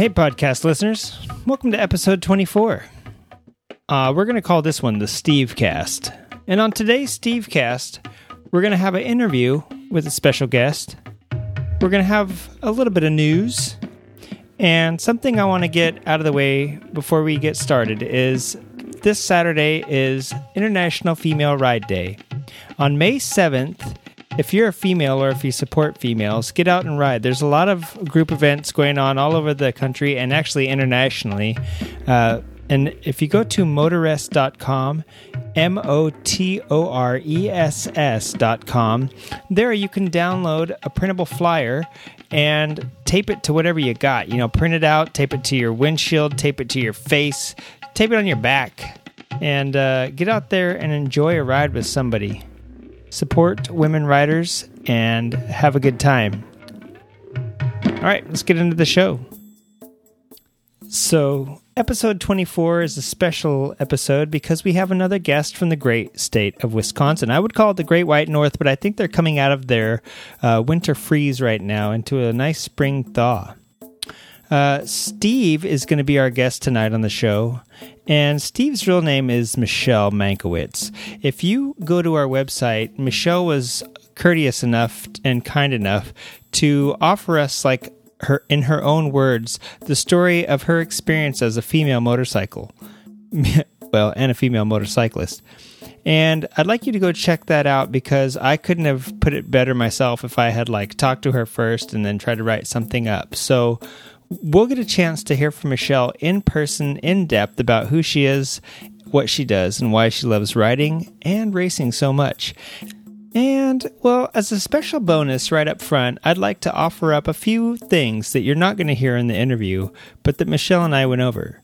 Hey, podcast listeners. Welcome to episode 24. Uh, we're going to call this one the Steve Cast. And on today's Steve Cast, we're going to have an interview with a special guest. We're going to have a little bit of news. And something I want to get out of the way before we get started is this Saturday is International Female Ride Day. On May 7th, if you're a female or if you support females, get out and ride. There's a lot of group events going on all over the country and actually internationally. Uh, and if you go to motoress.com, M O T O R E S S.com, there you can download a printable flyer and tape it to whatever you got. You know, print it out, tape it to your windshield, tape it to your face, tape it on your back, and uh, get out there and enjoy a ride with somebody support women writers, and have a good time. All right, let's get into the show. So, episode 24 is a special episode because we have another guest from the great state of Wisconsin. I would call it the Great White North, but I think they're coming out of their uh, winter freeze right now into a nice spring thaw. Uh, Steve is going to be our guest tonight on the show, and Steve's real name is Michelle Mankowitz. If you go to our website, Michelle was courteous enough and kind enough to offer us, like her in her own words, the story of her experience as a female motorcycle, well, and a female motorcyclist. And I'd like you to go check that out because I couldn't have put it better myself if I had like talked to her first and then tried to write something up. So we'll get a chance to hear from Michelle in person, in depth about who she is, what she does, and why she loves riding and racing so much. And, well, as a special bonus right up front, I'd like to offer up a few things that you're not going to hear in the interview, but that Michelle and I went over.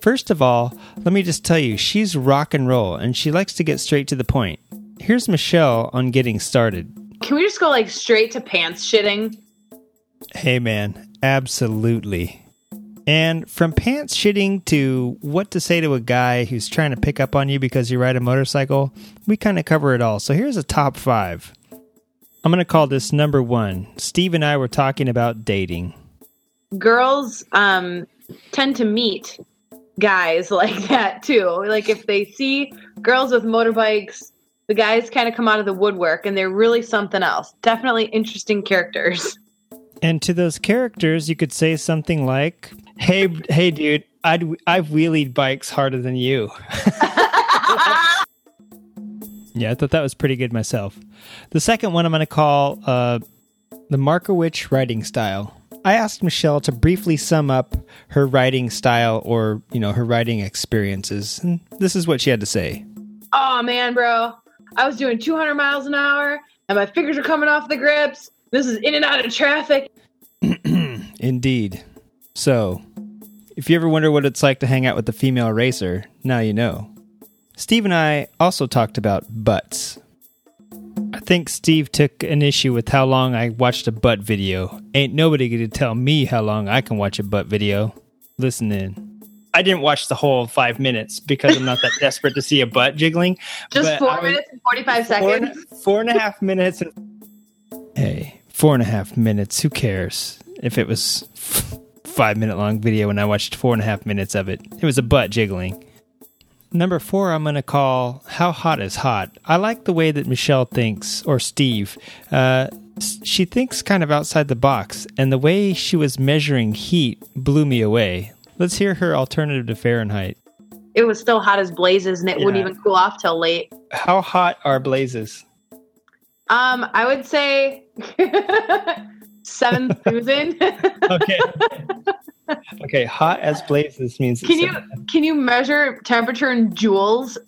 First of all, let me just tell you, she's rock and roll and she likes to get straight to the point. Here's Michelle on getting started. Can we just go like straight to pants shitting? Hey, man, Absolutely. And from pants shitting to what to say to a guy who's trying to pick up on you because you ride a motorcycle, we kind of cover it all. So here's a top five. I'm going to call this number one. Steve and I were talking about dating. Girls um, tend to meet guys like that too. Like if they see girls with motorbikes, the guys kind of come out of the woodwork and they're really something else. Definitely interesting characters. And to those characters, you could say something like, "Hey, hey, dude, I'd I've wheelied bikes harder than you." yeah, I thought that was pretty good myself. The second one I'm going to call uh, the Markowitz writing style. I asked Michelle to briefly sum up her writing style or, you know, her writing experiences. And this is what she had to say. Oh, man, bro. I was doing 200 miles an hour and my fingers are coming off the grips this is in and out of traffic. Indeed. So, if you ever wonder what it's like to hang out with a female racer, now you know. Steve and I also talked about butts. I think Steve took an issue with how long I watched a butt video. Ain't nobody gonna tell me how long I can watch a butt video. Listen in. I didn't watch the whole five minutes because I'm not that desperate to see a butt jiggling. Just four minutes and 45 seconds? Four, four and a half minutes. And, hey, four and a half minutes. Who cares if it was five minute long video and I watched four and a half minutes of it? It was a butt jiggling. Number four, I'm going to call How Hot is Hot. I like the way that Michelle thinks, or Steve. Uh, she thinks kind of outside the box, and the way she was measuring heat blew me away. Let's hear her alternative to Fahrenheit. It was still hot as blazes, and it yeah. wouldn't even cool off till late. How hot are blazes? Um, I would say seven thousand. okay. Okay, hot as blazes means. Can you can you measure temperature in joules?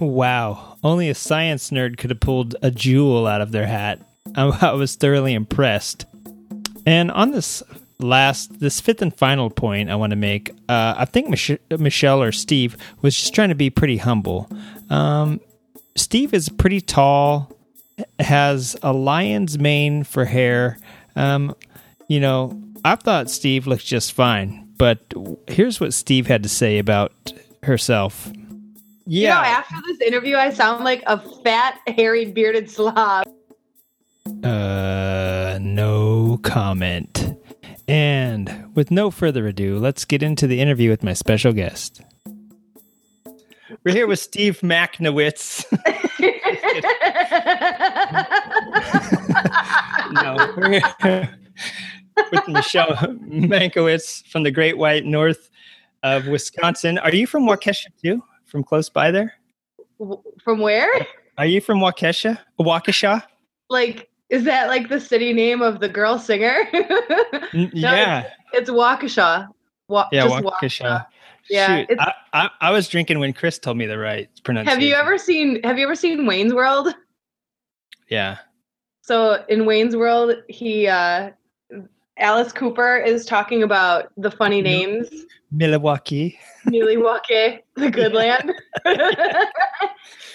Wow, only a science nerd could have pulled a joule out of their hat. I, I was thoroughly impressed. And on this last, this fifth and final point I want to make, uh, I think Mich- Michelle or Steve was just trying to be pretty humble. Um, Steve is pretty tall, has a lion's mane for hair. Um, you know, I thought Steve looked just fine, but here's what Steve had to say about herself. Yeah. You know, after this interview, I sound like a fat, hairy, bearded slob. Uh, no comment. And with no further ado, let's get into the interview with my special guest. We're here with Steve Machnowitz. no, with Michelle Mankowitz from the Great White North of Wisconsin. Are you from Waukesha too? From close by there? From where? Are you from Waukesha? Waukesha? Like, is that like the city name of the girl singer? N- yeah. It's Waukesha. Wa- Yeah, just Waukesha. Yeah, Shoot, I, I, I was drinking when Chris told me the right pronunciation. Have you ever seen Have you ever seen Wayne's World? Yeah. So in Wayne's World, he uh Alice Cooper is talking about the funny names. Milwaukee. Milwaukee, the good land.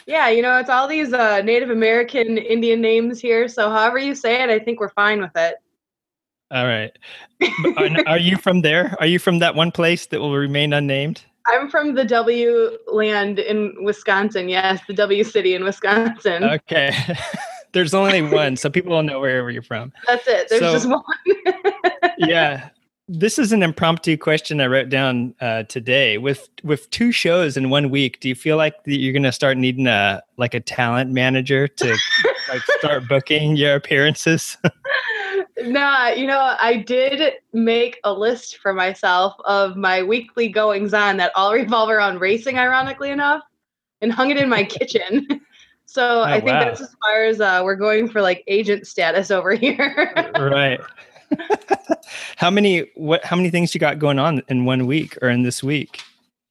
yeah, you know, it's all these uh, Native American Indian names here. So however you say it, I think we're fine with it. All right. Are, are you from there? Are you from that one place that will remain unnamed? I'm from the W land in Wisconsin. Yes, the W city in Wisconsin. Okay. There's only one, so people will know wherever you're from. That's it. There's so- just one. Yeah. This is an impromptu question I wrote down uh, today. With with two shows in one week, do you feel like you're going to start needing a like a talent manager to like start booking your appearances? nah, you know, I did make a list for myself of my weekly goings on that all revolve around racing, ironically enough, and hung it in my kitchen. So I think wow. that's as far as uh, we're going for like agent status over here. right. how many what how many things you got going on in one week or in this week?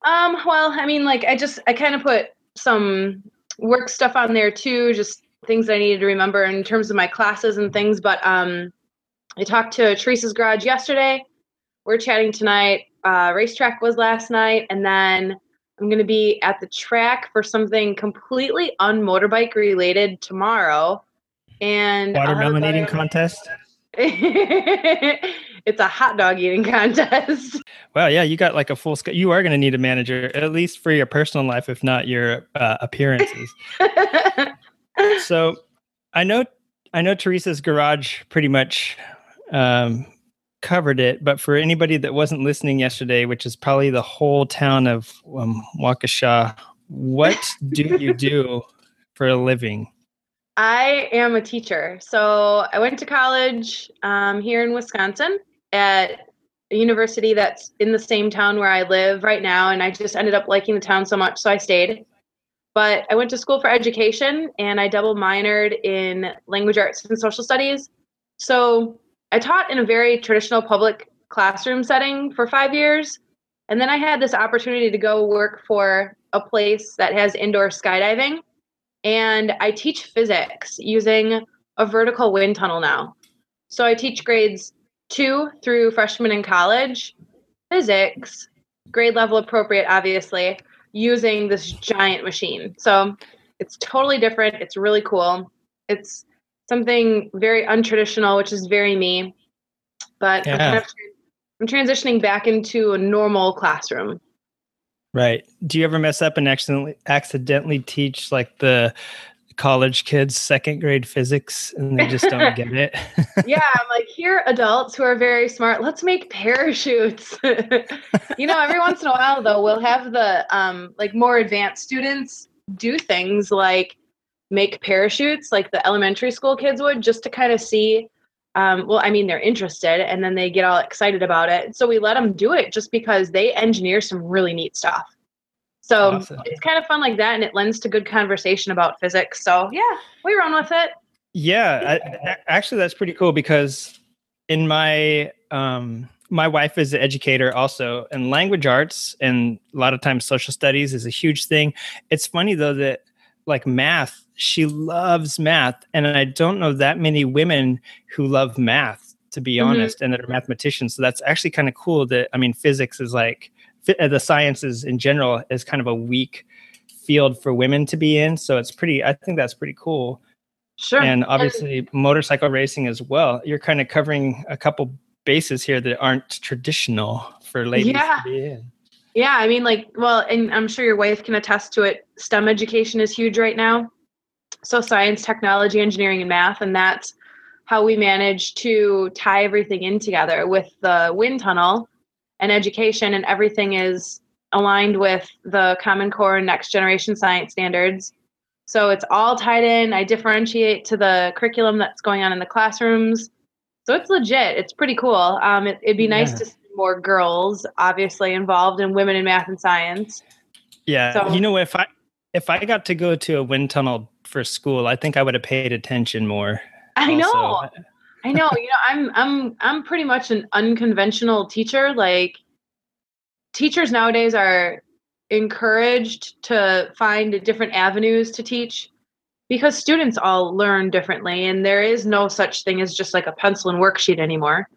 Um, well, I mean, like I just I kind of put some work stuff on there too, just things I needed to remember in terms of my classes and things. But um, I talked to Teresa's garage yesterday. We're chatting tonight. Uh, racetrack was last night, and then I'm going to be at the track for something completely unmotorbike related tomorrow. And Watermelon eating contest? it's a hot dog eating contest. Well, yeah, you got like a full scale. You are going to need a manager, at least for your personal life, if not your uh, appearances. so, I know, I know Teresa's garage pretty much um, covered it, but for anybody that wasn't listening yesterday, which is probably the whole town of um, Waukesha, what do you do for a living? I am a teacher. So I went to college um, here in Wisconsin at a university that's in the same town where I live right now. And I just ended up liking the town so much, so I stayed. But I went to school for education and I double minored in language arts and social studies. So I taught in a very traditional public classroom setting for five years. And then I had this opportunity to go work for a place that has indoor skydiving and I teach physics using a vertical wind tunnel now. So I teach grades two through freshman in college, physics, grade level appropriate, obviously, using this giant machine. So it's totally different. It's really cool. It's something very untraditional, which is very me. But I'm, kind Yeah. of, I'm transitioning back into a normal classroom. Right. Do you ever mess up and accidentally accidentally teach like the college kids second grade physics and they just don't get it? yeah, I'm like, here, adults who are very smart, let's make parachutes. you know, every once in a while, though, we'll have the um, like more advanced students do things like make parachutes, like the elementary school kids would, just to kind of see. Um, well, I mean, they're interested, and then they get all excited about it. So we let them do it just because they engineer some really neat stuff. So Awesome. it's kind of fun like that, and it lends to good conversation about physics. So yeah, we run with it. Yeah, I, actually, that's pretty cool because in my um, my wife is an educator also, and language arts and a lot of times social studies is a huge thing. It's funny though that like math, she loves math, and I don't know that many women who love math to be Mhm. honest, and that are mathematicians. So that's actually kind of cool. That I mean, physics is like Uh, the sciences in general is kind of a weak field for women to be in. So it's pretty. I think that's pretty cool Sure. and obviously motorcycle racing as well. You're kind of covering a couple bases here that aren't traditional for ladies Yeah. to be in. Yeah, I mean, like, well, and I'm sure your wife can attest to it. STEM education is huge right now. So, science, technology, engineering, and math. And that's how we managed to tie everything in together with the wind tunnel and education, and everything is aligned with the Common Core and Next Generation Science standards. So it's all tied in. I differentiate to the curriculum that's going on in the classrooms. So it's legit. It's pretty cool. Um, it, would be yeah. nice to see more girls, obviously, involved in women in math and science. Yeah, so, you know, if I if I got to go to a wind tunnel for school, I think I would have paid attention more. I also. know. I know. You know, I'm I'm I'm pretty much an unconventional teacher. Like teachers nowadays are encouraged to find different avenues to teach because students all learn differently and there is no such thing as just like a pencil and worksheet anymore.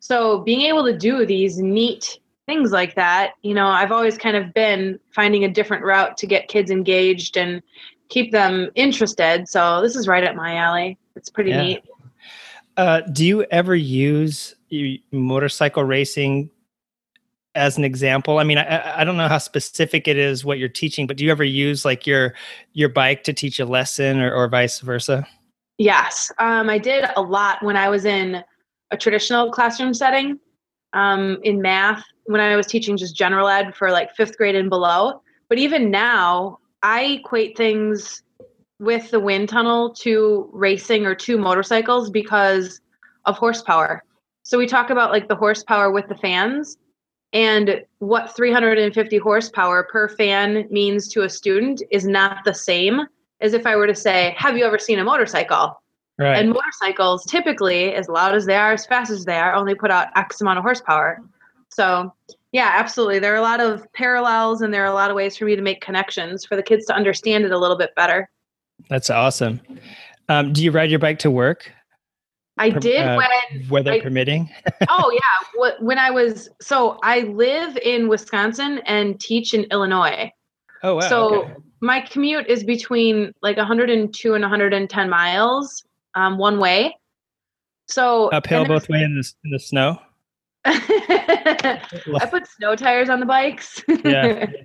So being able to do these neat things like that, you know, I've always kind of been finding a different route to get kids engaged and keep them interested. So this is right up my alley. It's pretty yeah. neat. Uh, do you ever use motorcycle racing as an example? I mean, I, I don't know how specific it is what you're teaching, but do you ever use like your your bike to teach a lesson or, or vice versa? Yes, um, I did a lot when I was in a traditional classroom setting um, in math when I was teaching just general ed for like fifth grade and below. But even now, I equate things with the wind tunnel to racing or to motorcycles because of horsepower. So we talk about like the horsepower with the fans and what 350 horsepower per fan means to a student is not the same as if I were to say, Have you ever seen a motorcycle? Right. And motorcycles typically, as loud as they are, as fast as they are, only put out X amount of horsepower. So, yeah, absolutely. There are a lot of parallels and there are a lot of ways for me to make connections for the kids to understand it a little bit better. That's awesome. Um, do you ride your bike to work? I did uh, when weather I, permitting. oh yeah, when I was so I live in Wisconsin and teach in Illinois. Oh wow. So okay. my commute is between like 102 and 110 miles um, one way. So uphill both way in the in the snow. I put snow tires on the bikes. yeah.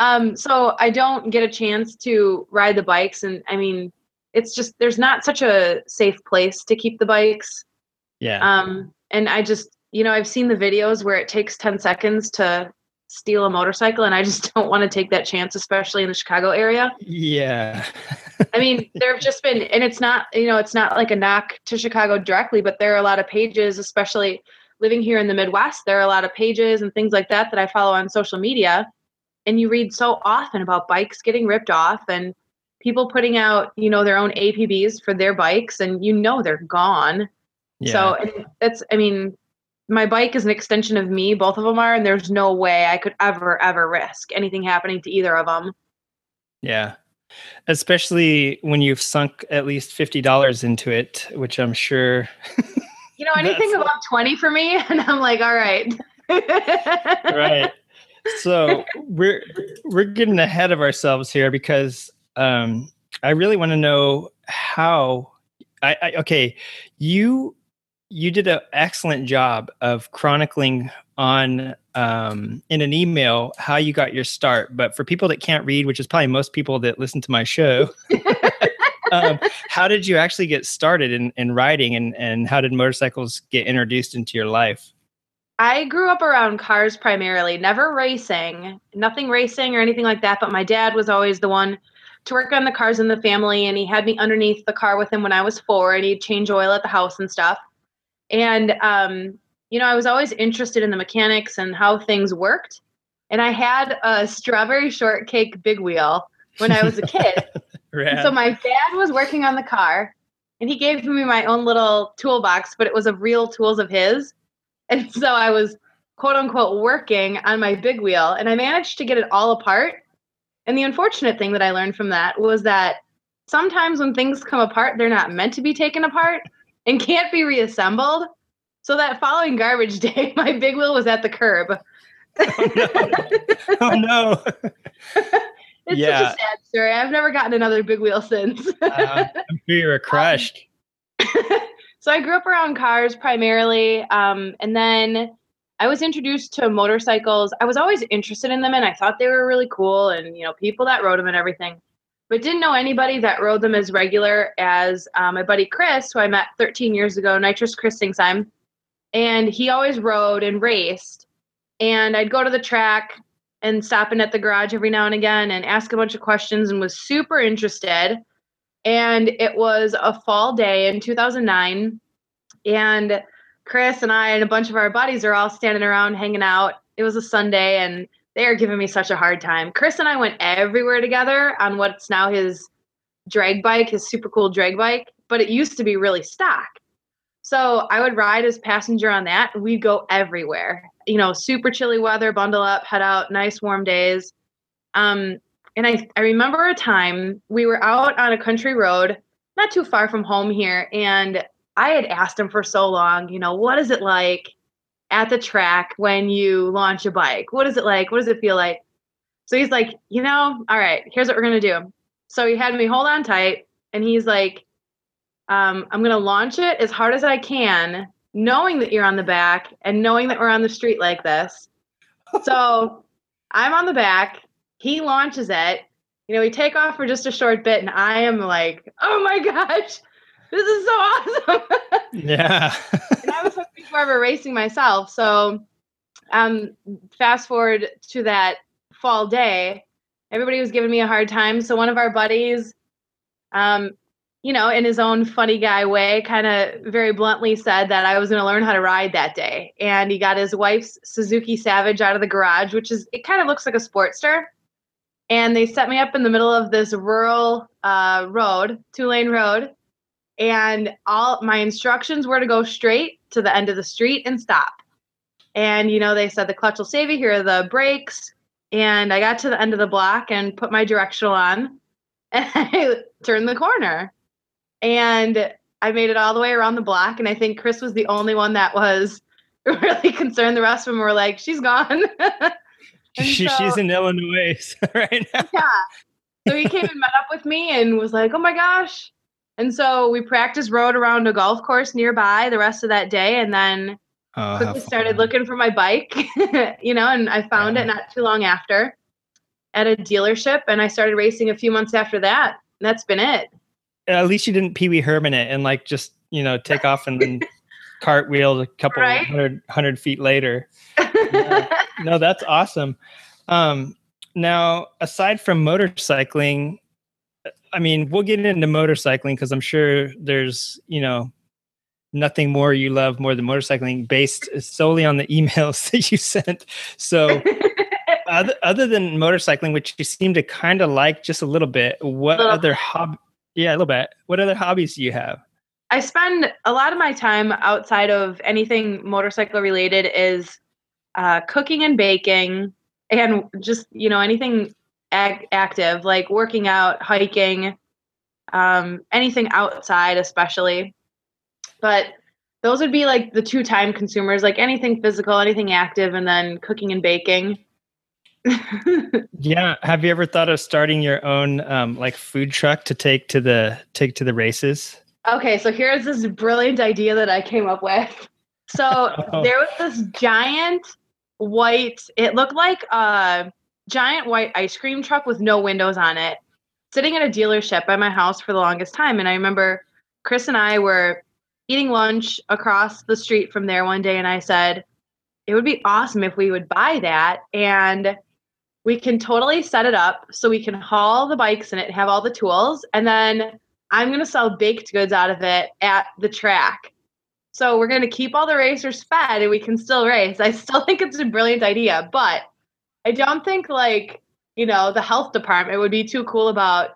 um, so I don't get a chance to ride the bikes, and I mean, it's just there's not such a safe place to keep the bikes. Yeah. Um, and I just, you know, I've seen the videos where it takes 10 seconds to steal a motorcycle and I just don't want to take that chance, especially in the Chicago area. Yeah. I mean, there have just been, and it's not, you know, it's not like a knock to Chicago directly, but there are a lot of pages, especially living here in the Midwest, there are a lot of pages and things like that that I follow on social media. And you read so often about bikes getting ripped off and people putting out, you know, their own APBs for their bikes and you know they're gone. Yeah. So that's I mean, my bike is an extension of me, both of them are, and there's no way I could ever, ever risk anything happening to either of them. Yeah. Especially when you've sunk at least fifty dollars into it, which I'm sure You know, anything above twenty for me, and I'm like, all right. right. So we're we're getting ahead of ourselves here because um, I really want to know how. I, I okay, you you did an excellent job of chronicling on um, in an email how you got your start. But for people that can't read, which is probably most people that listen to my show, um, how did you actually get started in, in writing and, and how did motorcycles get introduced into your life? I grew up around cars primarily, never racing, nothing racing or anything like that. But my dad was always the one to work on the cars in the family, and he had me underneath the car with him when I was four, and he'd change oil at the house and stuff. And um, you know, I was always interested in the mechanics and how things worked. And I had a strawberry shortcake big wheel when I was a kid. so my dad was working on the car, and he gave me my own little toolbox, but it was of real tools of his. And so I was quote unquote working on my big wheel, and I managed to get it all apart and the unfortunate thing that I learned from that was that sometimes when things come apart, they're not meant to be taken apart and can't be reassembled. So that following garbage day, my big wheel was at the curb. oh no. Oh, no. it's yeah. such a sad story. I've never gotten another big wheel since. uh, I'm sure you were crushed. So I grew up around cars primarily. Um, and then I was introduced to motorcycles. I was always interested in them and I thought they were really cool and, you know, people that rode them and everything. but didn't know anybody that rode them as regular as uh, my buddy Chris, who I met 13 years ago, Nitrous Chris Singsheim. And he always rode and raced. And I'd go to the track and stop in at the garage every now and again and ask a bunch of questions and was super interested. And it was a fall day in 2009. And Chris and I and a bunch of our buddies are all standing around hanging out. It was a Sunday and they are giving me such a hard time. Chris and I went everywhere together on what's now his drag bike, his super cool drag bike, but it used to be really stock. So I would ride as passenger on that. We'd go everywhere. You know, super chilly weather, bundle up, head out, nice warm days. Um, and I, I remember a time we were out on a country road, not too far from home here, and I had asked him for so long, you know, what is it like at the track when you launch a bike? What is it like? What does it feel like? So he's like, you know, all right, here's what we're gonna do. So he had me hold on tight, and he's like, um, I'm gonna launch it as hard as I can, knowing that you're on the back and knowing that we're on the street like this. so I'm on the back. He launches it. You know, we take off for just a short bit, and I am like, oh my gosh, this is so awesome. yeah. and I was hoping forever racing myself. So um fast forward to that fall day, everybody was giving me a hard time. So one of our buddies, um, you know, in his own funny guy way, kind of very bluntly said that I was going to learn how to ride that day. And he got his wife's Suzuki Savage out of the garage, which is, it kind of looks like a Sportster. And they set me up in the middle of this rural uh, road, two lane road and all my instructions were to go straight to the end of the street and stop. And you know, they said the clutch will save you. Here are the brakes. And I got to the end of the block and put my directional on, and I turned the corner, and I made it all the way around the block. And I think Chris was the only one that was really concerned. The rest of them were like, "She's gone." she, so, she's in Illinois right now. Yeah. So he came and met up with me and was like, "Oh my gosh, and so we practiced rode around a golf course nearby the rest of that day and then oh, quickly started looking for my bike, you know, and I found yeah. it not too long after at a dealership and I started racing a few months after that. And that's been it. At least you didn't Pee Wee Herman it and like just, you know, take off and then cartwheel a couple right? hundred, hundred feet later. Yeah. No, that's awesome. Um, now, aside from motorcycling, I mean, we'll get into motorcycling because I'm sure there's, you know, nothing more you love more than motorcycling based solely on the emails that you sent. So, other, other than motorcycling, which you seem to kind of like just a little bit, what other hobby? Yeah, a little bit. What other hobbies do you have? I spend a lot of my time outside of anything motorcycle related is uh, cooking and baking and just, you know, anything ag- active, like working out, hiking, um, anything outside, especially. But those would be like the two time consumers, like anything physical, anything active, and then cooking and baking. yeah. Have you ever thought of starting your own um, like food truck to take to the take to the races? Okay, so here's this brilliant idea that I came up with. So oh. there was this giant white. It looked like a giant white ice cream truck with no windows on it sitting at a dealership by my house for the longest time. And I remember Chris and I were eating lunch across the street from there one day, and I said, It would be awesome if we would buy that. And we can totally set it up so we can haul the bikes in it, have all the tools, and then I'm going to sell baked goods out of it at the track. So we're going to keep all the racers fed and we can still race. I still think it's a brilliant idea, but I don't think like, you know, the health department would be too cool about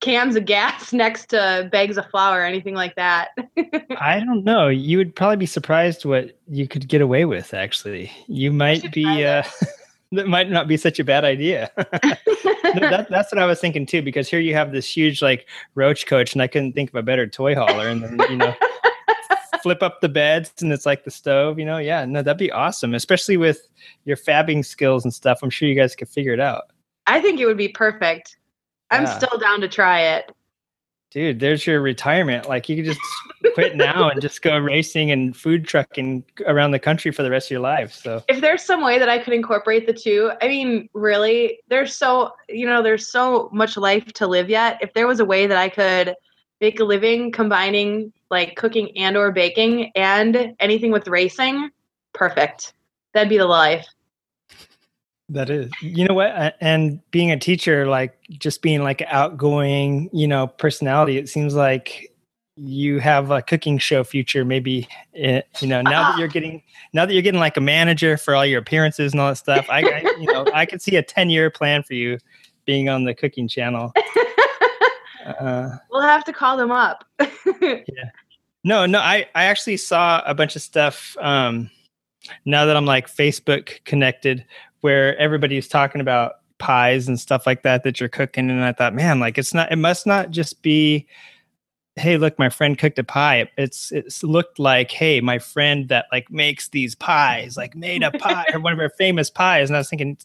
cans of gas next to bags of flour or anything like that. I don't know. You would probably be surprised what you could get away with actually. You might be uh that might not be such a bad idea. that, that's what I was thinking too, because here you have this huge like roach coach, and I couldn't think of a better toy hauler. And then you know, flip up the beds and it's like the stove, you know? Yeah, no, that'd be awesome, especially with your fabbing skills and stuff. I'm sure you guys could figure it out. I think it would be perfect. I'm yeah. still down to try it. dude, there's your retirement. Like you could just quit now and just go racing and food trucking around the country for the rest of your life. So if there's some way that I could incorporate the two, I mean, really, there's so you know, there's so much life to live yet. If there was a way that I could make a living combining like cooking and or baking and anything with racing, perfect. That'd be the life. That is, you know what, and being a teacher, like just being like outgoing, you know, personality. It seems like you have a cooking show future. Maybe, eh, you know, now that you're getting, now that you're getting like a manager for all your appearances and all that stuff, I, I you know, I could see a ten year plan for you being on the cooking channel. Uh, we'll have to call them up. yeah. No, no, I, I actually saw a bunch of stuff. Um, now that I'm like Facebook connected, where everybody's talking about pies and stuff like that that you're cooking, and I thought, man, like it's not, it must not just be, hey, look, my friend cooked a pie. It's it's looked like, hey, my friend that like makes these pies, like made a pie or one of her famous pies, and I was thinking,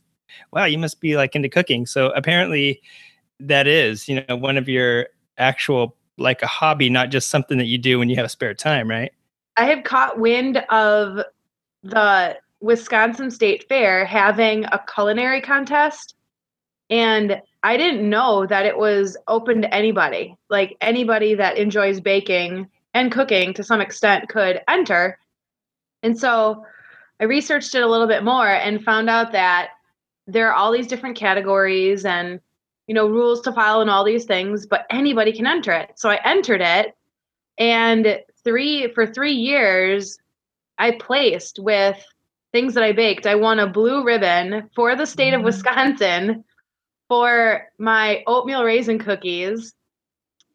wow, you must be like into cooking. So apparently, that is, you know, one of your actual like a hobby, not just something that you do when you have spare time, right? I have caught wind of the Wisconsin State Fair having a culinary contest. And I didn't know that it was open to anybody. Like anybody that enjoys baking and cooking to some extent could enter. And so I researched it a little bit more and found out that there are all these different categories and you know rules to follow and all these things, but anybody can enter it. So I entered it and three for 3 years I placed with things that I baked. I won a blue ribbon for the state of mm-hmm. Wisconsin for my oatmeal raisin cookies.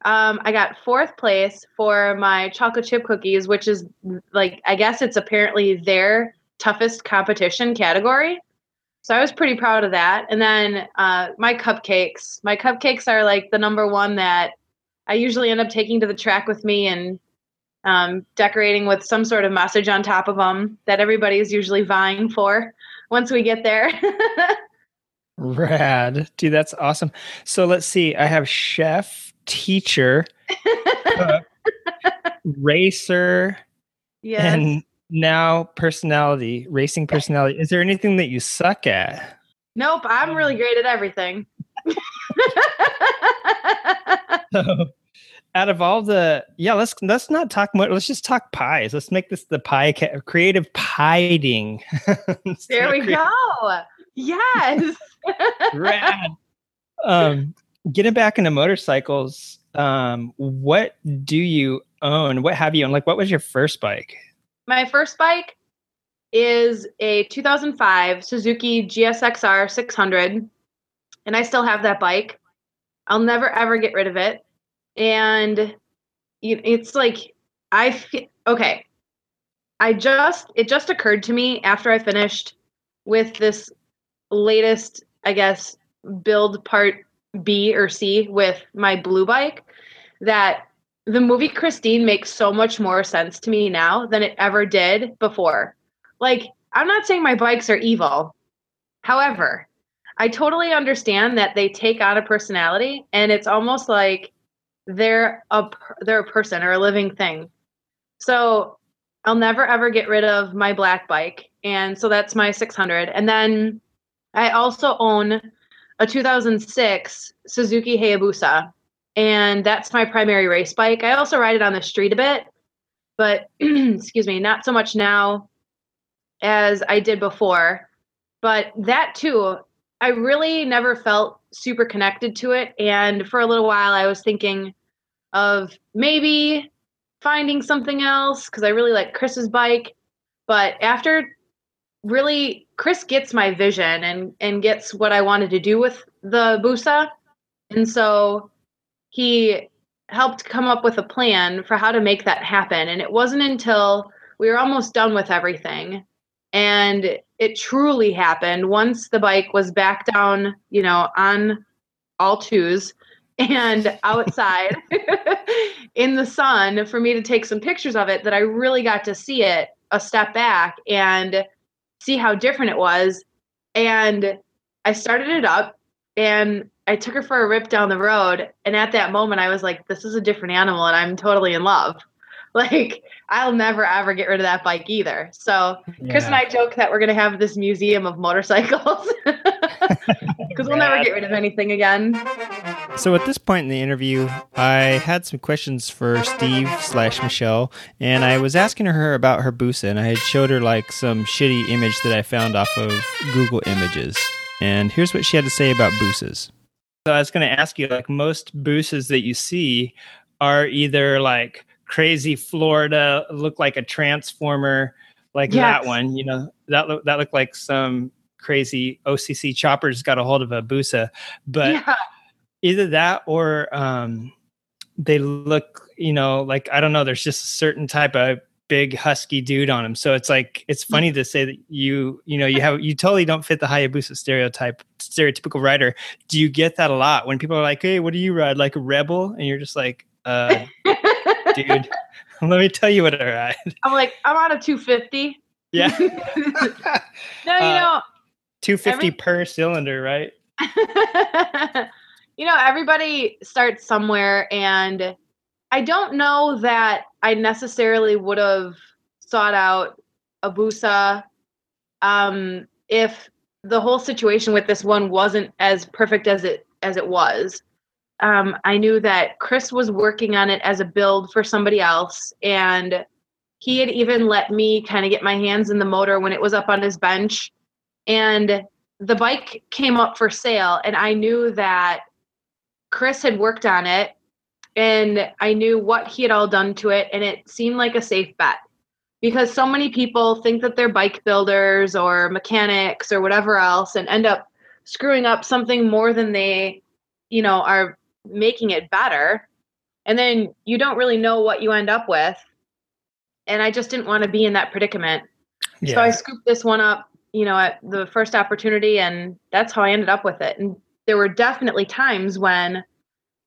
Um, I got fourth place for my chocolate chip cookies, which is like, I guess it's apparently their toughest competition category. So I was pretty proud of that. And then uh, my cupcakes. My cupcakes are like the number one that I usually end up taking to the track with me and um, decorating with some sort of message on top of them that everybody is usually vying for once we get there. Rad. Dude, that's awesome. So let's see. I have chef, teacher, racer, yes. and now personality, racing personality. Is there anything that you suck at? Nope, I'm really great at everything. so, out of all the yeah let's let's not talk much let's just talk pies let's make this the pie ca- creative pieing there we creative. go yes Rad. um getting back into motorcycles um what do you own what have you owned like what was your first bike my first bike is a 2005 suzuki gsxr 600 and i still have that bike i'll never ever get rid of it and it's like I feel, okay. I just it just occurred to me after I finished with this latest, I guess, build part B or C with my blue bike that the movie Christine makes so much more sense to me now than it ever did before. Like, I'm not saying my bikes are evil. However, I totally understand that they take on a personality and it's almost like they're a they're a person or a living thing. So I'll never ever get rid of my black bike, and so that's my 600. And then I also own a 2006 Suzuki Hayabusa, and that's my primary race bike. I also ride it on the street a bit, but excuse me, not so much now as I did before. But that too, I really never felt super connected to it. And for a little while, I was thinking of maybe finding something else because I really like Chris's bike. But after really, Chris gets my vision and and gets what I wanted to do with the Busa, and so he helped come up with a plan for how to make that happen. And it wasn't until we were almost done with everything and it truly happened once the bike was back down, you know, on all twos and outside in the sun for me to take some pictures of it that I really got to see it a step back and see how different it was. And I started it up and I took her for a rip down the road, and at that moment, I was like, "This is a different animal, and I'm totally in love." Like, I'll never ever get rid of that bike either. So, yeah. Chris and I joke that we're gonna have this museum of motorcycles because we'll never get rid of anything again. So at this point in the interview, I had some questions for Steve slash Michelle, and I was asking her about her Busa, and I had showed her like some shitty image that I found off of Google Images. And here's what she had to say about Busas. So I was going to ask you, like most Busas that you see are either like crazy Florida, look like a transformer, like yes. that one. You know, that look that looked like some crazy OCC choppers got a hold of a Busa, but yeah. either that or um, they look, you know, like I don't know. There's just a certain type of big husky dude on him. So it's like it's funny to say that you you know you have you totally don't fit the Hayabusa stereotype stereotypical rider. Do you get that a lot when people are like, "Hey, what do you ride? Like a rebel?" And you're just like, "Uh, dude, let me tell you what I ride." I'm like, I'm on a 250. Yeah. no, you uh, know, 250 every- per cylinder, right? you know, everybody starts somewhere and I don't know that I necessarily would have sought out a Busa um, if the whole situation with this one wasn't as perfect as it as it was. Um, I knew that Chris was working on it as a build for somebody else, and he had even let me kind of get my hands in the motor when it was up on his bench. And the bike came up for sale, and I knew that Chris had worked on it and I knew what he had all done to it, and it seemed like a safe bet because so many people think that they're bike builders or mechanics or whatever else and end up screwing up something more than they, you know, are making it better. And then you don't really know what you end up with. And I just didn't want to be in that predicament. Yeah. So I scooped this one up, you know, at the first opportunity, and that's how I ended up with it. And there were definitely times when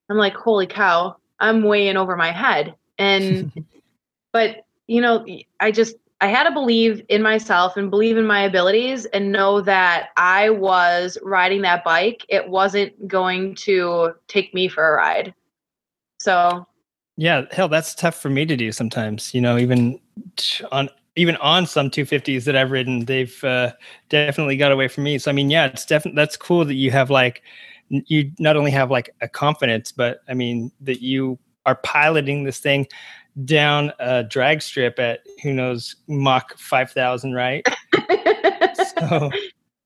I'm like, holy cow, I'm way in over my head. And, but, you know, I just, I had to believe in myself and believe in my abilities and know that I was riding that bike. It wasn't going to take me for a ride. So, yeah, hell, that's tough for me to do sometimes. You know, even on even on some 250s that I've ridden, they've uh, definitely got away from me. So I mean, yeah, it's definitely that's cool that you have like you not only have like a confidence, but I mean that you are piloting this thing down a drag strip at who knows Mach five thousand, right? so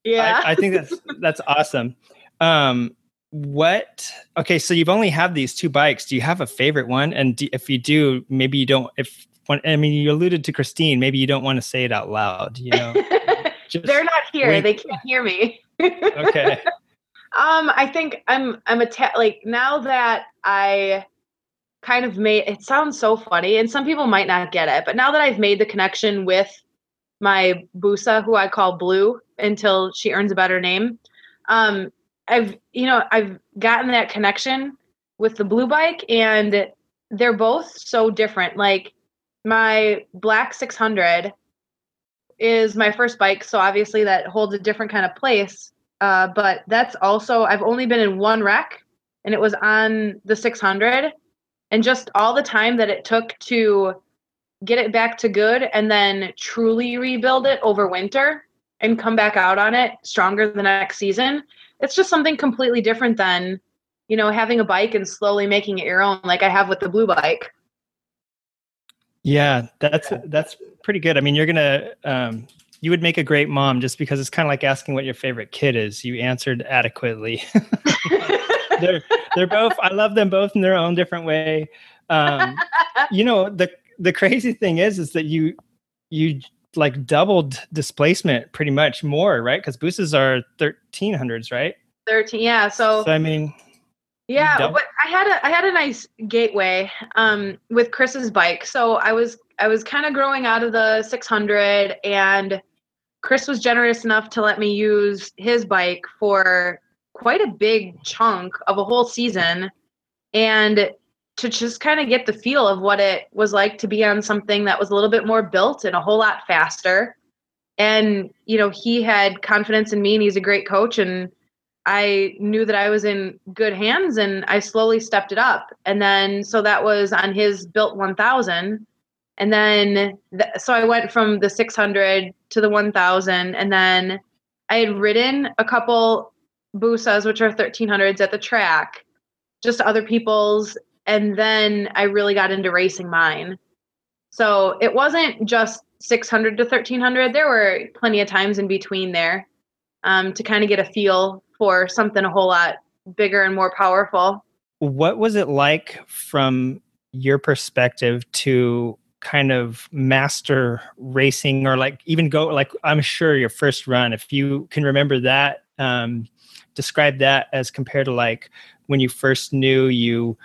yeah, I, I, think that's that's awesome. Um, what? Okay, so you've only have these two bikes. Do you have a favorite one? And do, if you do, maybe you don't. If one, I mean, you alluded to Christine. Maybe you don't want to say it out loud. You know, they're not here. Wink. They can't hear me. okay. Um, I think I'm I'm a ta- like now that I kind of made it sounds so funny, and some people might not get it, but now that I've made the connection with my Busa, who I call Blue until she earns a better name, um, I've you know I've gotten that connection with the Blue bike, and they're both so different. Like my Black 600 is my first bike, so obviously that holds a different kind of place uh, but that's also I've only been in one wreck, and it was on the 600, and just all the time that it took to get it back to good, and then truly rebuild it over winter and come back out on it stronger the next season. It's just something completely different than you know having a bike and slowly making it your own, like I have with the blue bike. Yeah, that's that's pretty good. I mean, you're gonna um, you would make a great mom just because it's kind of like asking what your favorite kid is. You answered adequately. they're they're both. I love them both in their own different way. Um, you know the the crazy thing is is that you you like doubled displacement pretty much more right because Busas are 1300s right 13 yeah so, so i mean yeah but i had a i had a nice gateway um with chris's bike so i was i was kind of growing out of the 600 and Chris was generous enough to let me use his bike for quite a big chunk of a whole season and to just kind of get the feel of what it was like to be on something that was a little bit more built and a whole lot faster. And, you know, he had confidence in me and he's a great coach. And I knew that I was in good hands and I slowly stepped it up. And then, so that was on his built 1000. And then, th- so I went from the 600 to the 1000. And then I had ridden a couple Busas, which are 1300s at the track, just other people's. And then I really got into racing mine. So it wasn't just 600 to 1300. There were plenty of times in between there um, to kind of get a feel for something a whole lot bigger and more powerful. What was it like from your perspective to kind of master racing or like even go like I'm sure your first run if you can remember that um describe that as compared to like when you first knew you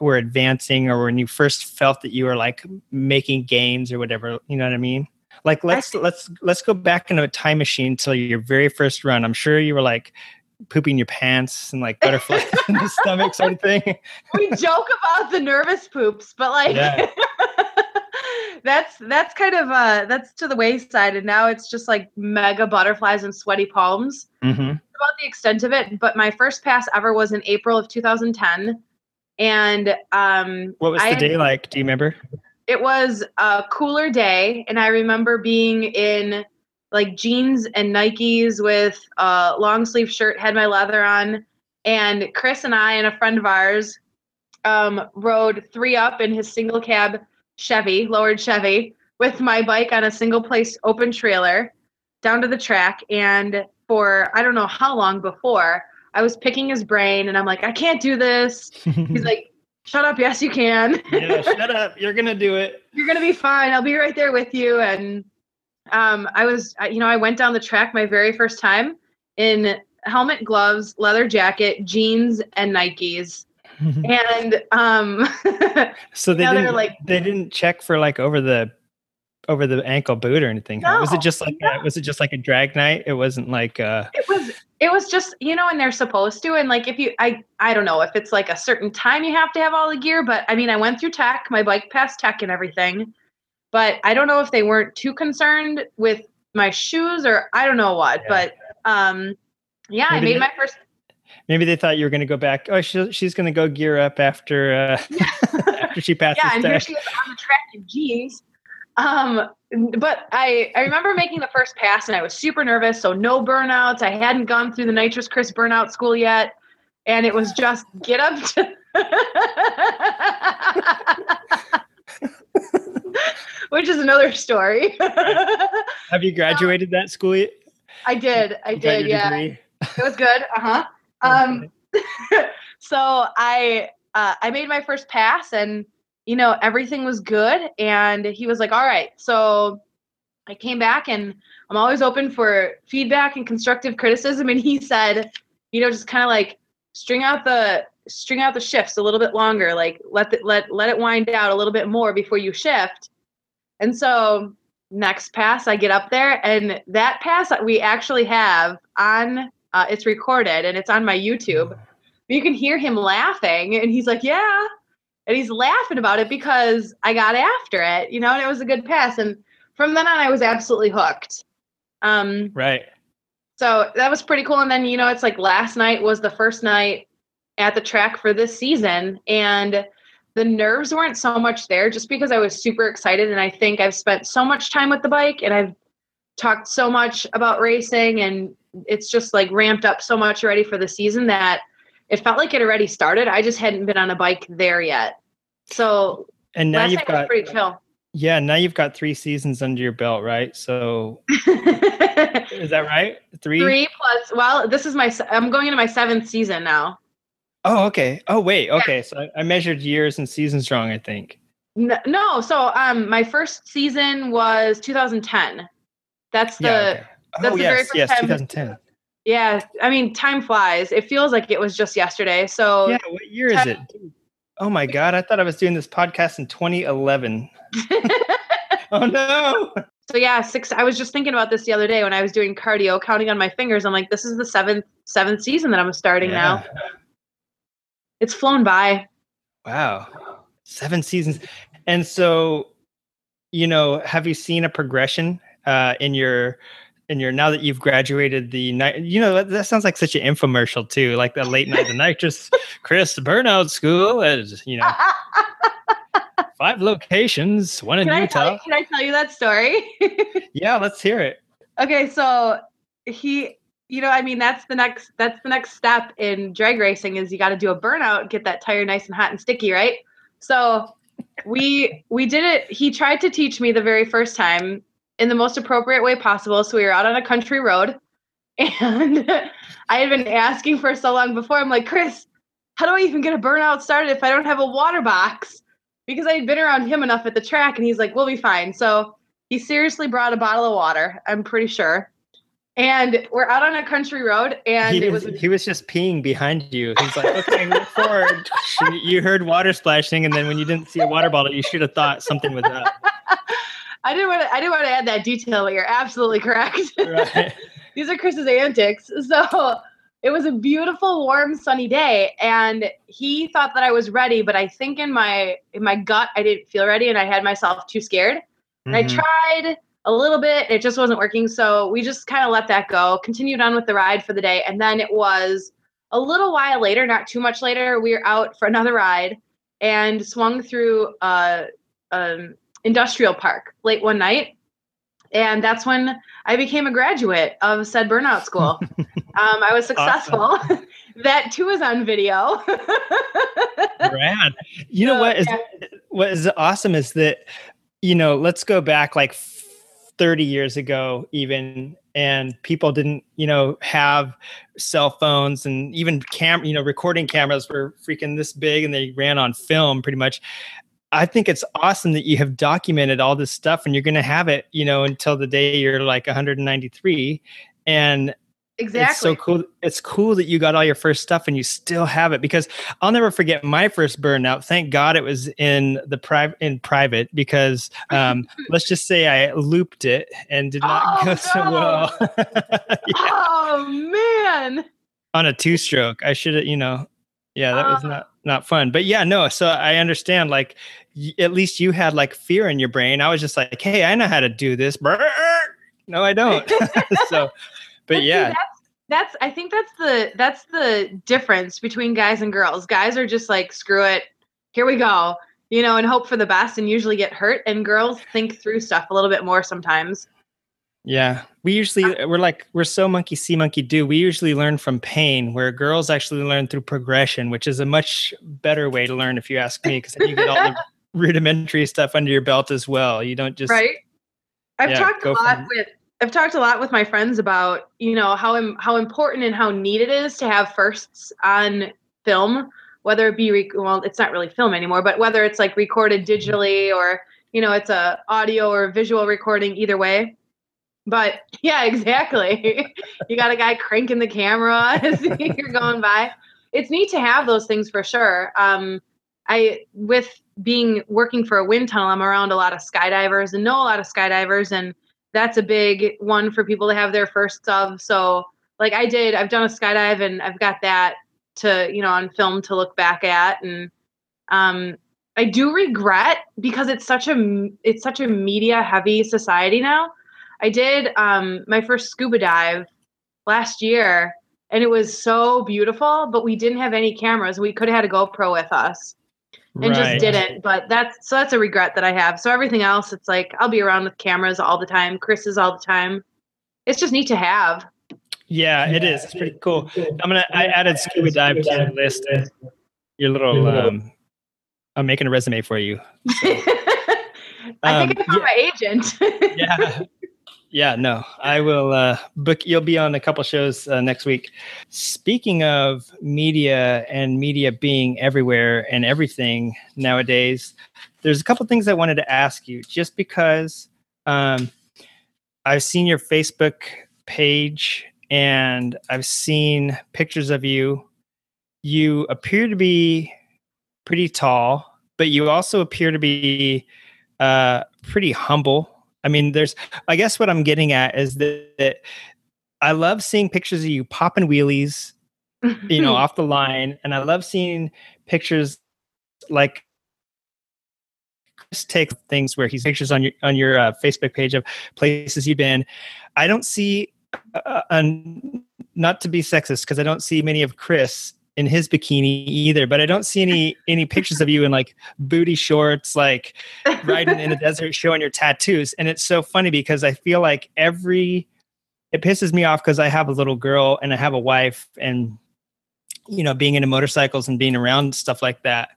were advancing or when you first felt that you were like making gains or whatever you know what i mean? Like let's let's let's go back into a time machine till your very first run. I'm sure you were like pooping your pants and like butterflies in the stomach sort of thing. We joke about the nervous poops but like yeah. that's that's kind of uh that's to the wayside and now it's just like mega butterflies and sweaty palms. Mm-hmm. about the extent of it but my first pass ever was in april of 2010 and um what was the day like? Do you remember? It was a cooler day and i remember being in like jeans and nikes with a long sleeve shirt had my leather on and chris and i and a friend of ours um, rode three up in his single cab chevy lowered chevy with my bike on a single place open trailer down to the track and for i don't know how long before i was picking his brain and i'm like i can't do this he's like shut up. Yes, you can. yeah, shut up. You're gonna do it. You're gonna be fine. I'll be right there with you. And um, I was, you know, I went down the track my very first time in helmet, gloves, leather jacket, jeans, and Nikes. And um, so they didn't like they didn't check for like over the over the ankle boot or anything. No, was it just like no. a, was it just like a drag night? It wasn't like uh It was it was just, you know, and they're supposed to and like if you I I don't know if it's like a certain time you have to have all the gear, but I mean, I went through tech, my bike passed tech and everything. But I don't know if they weren't too concerned with my shoes or I don't know what, yeah. but um yeah, maybe I made my first Maybe they thought you were going to go back. Oh, she, she's going to go gear up after uh, after she passes. Yeah, and here she is on the track in jeans um, but I, I remember making the first pass and I was super nervous. So no burnouts. I hadn't gone through the nitrous Chris burnout school yet. And it was just get up to which is another story. Have you graduated that school yet? I did. I did. Yeah. Degree? It was good. Uh-huh. Um, so I, uh, I made my first pass and you know, everything was good. And he was like, all right. So I came back and I'm always open for feedback and constructive criticism. And he said, you know, just kind of like string out the string out the shifts a little bit longer, like let the, let let it wind out a little bit more before you shift. And so next pass, I get up there, and that pass we actually have on. Uh, it's recorded and it's on my YouTube. You can hear him laughing, and he's like, "Yeah, and he's laughing about it because I got after it, you know, and it was a good pass. And from then on, I was absolutely hooked. Um, right. So that was pretty cool. And then, you know, it's like last night was the first night at the track for this season. And the nerves weren't so much there just because I was super excited. And I think I've spent so much time with the bike and I've talked so much about racing and it's just like ramped up so much already for the season that it felt like it already started. I just hadn't been on a bike there yet. So and now you've got pretty chill. Yeah, now you've got three seasons under your belt, right? So is that right? Three. Three plus. Well, this is my. I'm going into my seventh season now. Oh, okay. Oh, wait. Okay, yeah. so I measured years and seasons wrong. I think. No, no, so um, my first season was 2010. That's the. Yeah, okay. Oh, that's the yes, very first yes, time 2010. Yeah, I mean, time flies. It feels like it was just yesterday. So yeah, what year is it? Oh my god, I thought I was doing this podcast in 2011. oh no. So yeah, six. I was just thinking about this the other day when I was doing cardio, counting on my fingers. I'm like, this is the seventh seventh season that I'm starting yeah. now. It's flown by. Wow, seven seasons, and so, you know, have you seen a progression uh, in your and you're now that you've graduated the night you know that, that sounds like such an infomercial too like the late night the nitrous chris burnout school is you know five locations one in Can I, utah you, can I tell you that story? yeah let's hear it okay, so he, you know, I mean, that's the next that's the next step in drag racing is you got to do a burnout, get that tire nice and hot and sticky, right? So we we did it. He tried to teach me the very first time in the most appropriate way possible. So we were out on a country road, and I had been asking for so long before. I'm like, Chris, how do I even get a burnout started if I don't have a water box? Because I had been around him enough at the track, and he's like, we'll be fine. So he seriously brought a bottle of water, I'm pretty sure. And we're out on a country road, and he it was, he was just peeing behind you. He's like, okay, move forward. You heard water splashing, and then when you didn't see a water bottle, you should have thought something was up. I didn't want to. I didn't want to add that detail, but you're absolutely correct. Right. These are Chris's antics. So it was a beautiful, warm, sunny day, and he thought that I was ready, but I think in my in my gut I didn't feel ready, and I had myself too scared. And I Mhm. tried a little bit, and it just wasn't working. So we just kind of let that go, continued on with the ride for the day, and then it was a little while later, not too much later, we were out for another ride and swung through a um, industrial park late one night. And that's when I became a graduate of said burnout school. um, I was successful. that too is on video. Rad. You know what is yeah. what is awesome is that you know let's go back like 30 years ago even and people didn't you know have cell phones and even cam you know recording cameras were freaking this big and they ran on film pretty much i think it's awesome that you have documented all this stuff and you're going to have it you know until the day you're like 193 and exactly. it's so cool. It's cool that you got all your first stuff and you still have it because I'll never forget my first burnout. Thank God it was in the private in private because um, let's just say I looped it and did not Oh, go so no. well Oh man. on a two stroke. I should have, you know, yeah, that was Oh. not not fun. But yeah, no. So I understand. Like y- at least you had like fear in your brain. I was just like, hey, I know how to do this. No, I don't. so, but see, yeah, that's, that's I think that's the that's the difference between guys and girls. Guys are just like, screw it, here we go, you know, and hope for the best and usually get hurt. And girls think through stuff a little bit more sometimes. Yeah, we usually we're like we're so monkey see monkey do. We usually learn from pain, where girls actually learn through progression, which is a much better way to learn, if you ask me, because then you get all the rudimentary stuff under your belt as well. You don't just right? I've yeah, talked a lot from- with I've talked a lot with my friends about you know how how important and how neat it is to have firsts on film, whether it be rec- well, it's not really film anymore, but whether it's like recorded digitally or you know it's a audio or visual recording, either way. But yeah, exactly. you got a guy cranking the camera as you're going by. It's neat to have those things for sure. Um, I with being working for a wind tunnel, I'm around a lot of skydivers and know a lot of skydivers, and that's a big one for people to have their first of. So, like I did, I've done a skydive and I've got that to you know on film to look back at, and um, I do regret because it's such a it's such a media heavy society now. I did um, my first scuba dive last year, and it was so beautiful, but we didn't have any cameras. We could have had a GoPro with us and just didn't. But that's so that's a regret that I have. So everything else, it's like I'll be around with cameras all the time. Chris is all the time. It's just neat to have. Yeah, it is. It's pretty cool. I'm gonna. I added scuba dive to your list. Your little. Um, I'm making a resume for you. I Um, think I found my agent. yeah yeah no i will uh book you'll be on a couple shows uh, next week. Speaking of media and media being everywhere and everything nowadays there's a couple things i wanted to ask you just because um i've seen your facebook page and i've seen pictures of you. You appear to be pretty tall but you also appear to be uh pretty humble I mean, there's, I guess what I'm getting at is that, that I love seeing pictures of you popping wheelies, you know, off the line. And I love seeing pictures like Chris takes things where he's pictures on your on your uh, Facebook page of places you've been. I don't see, uh, uh not to be sexist, because I don't see many of Chris in his bikini either, but I don't see any any pictures of you in like booty shorts, like riding in the desert, showing your tattoos. And it's so funny because I feel like every it pisses me off because I have a little girl and I have a wife, and you know, being into motorcycles and being around stuff like that,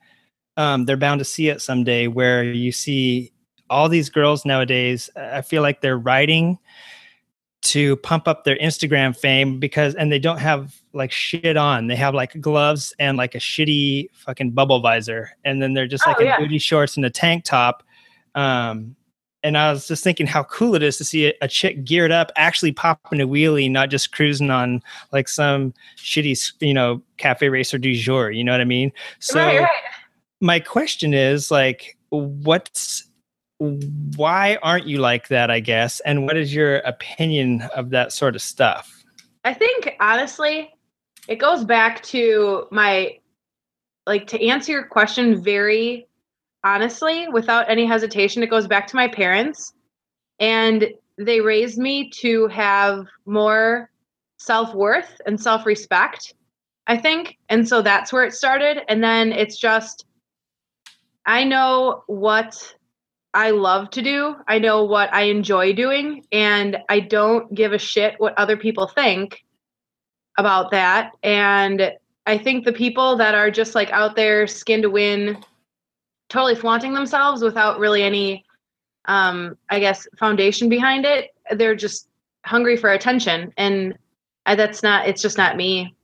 um, they're bound to see it someday. Where you see all these girls nowadays, I feel like they're riding to pump up their Instagram fame because and they don't have like shit on. They have like gloves and like a shitty fucking bubble visor. And then they're just like oh, in yeah. booty shorts and a tank top. Um and I was just thinking how cool it is to see a, a, chick geared up, actually popping a wheelie, not just cruising on like some shitty, you know, cafe racer du jour. You know what I mean? So, right, right. my question is like, what's why aren't you like that, I guess? And what is your opinion of that sort of stuff? I think honestly, it goes back to my like to answer your question very honestly without any hesitation it goes back to my parents and they raised me to have more self-worth and self-respect i think and so that's where it started and then it's just i know what I love to do. I know what I enjoy doing, and I don't give a shit what other people think about that. And I think the people that are just like out there skin to win, totally flaunting themselves without really any, um, I guess, foundation behind it, they're just hungry for attention. And I, that's not, it's just not me.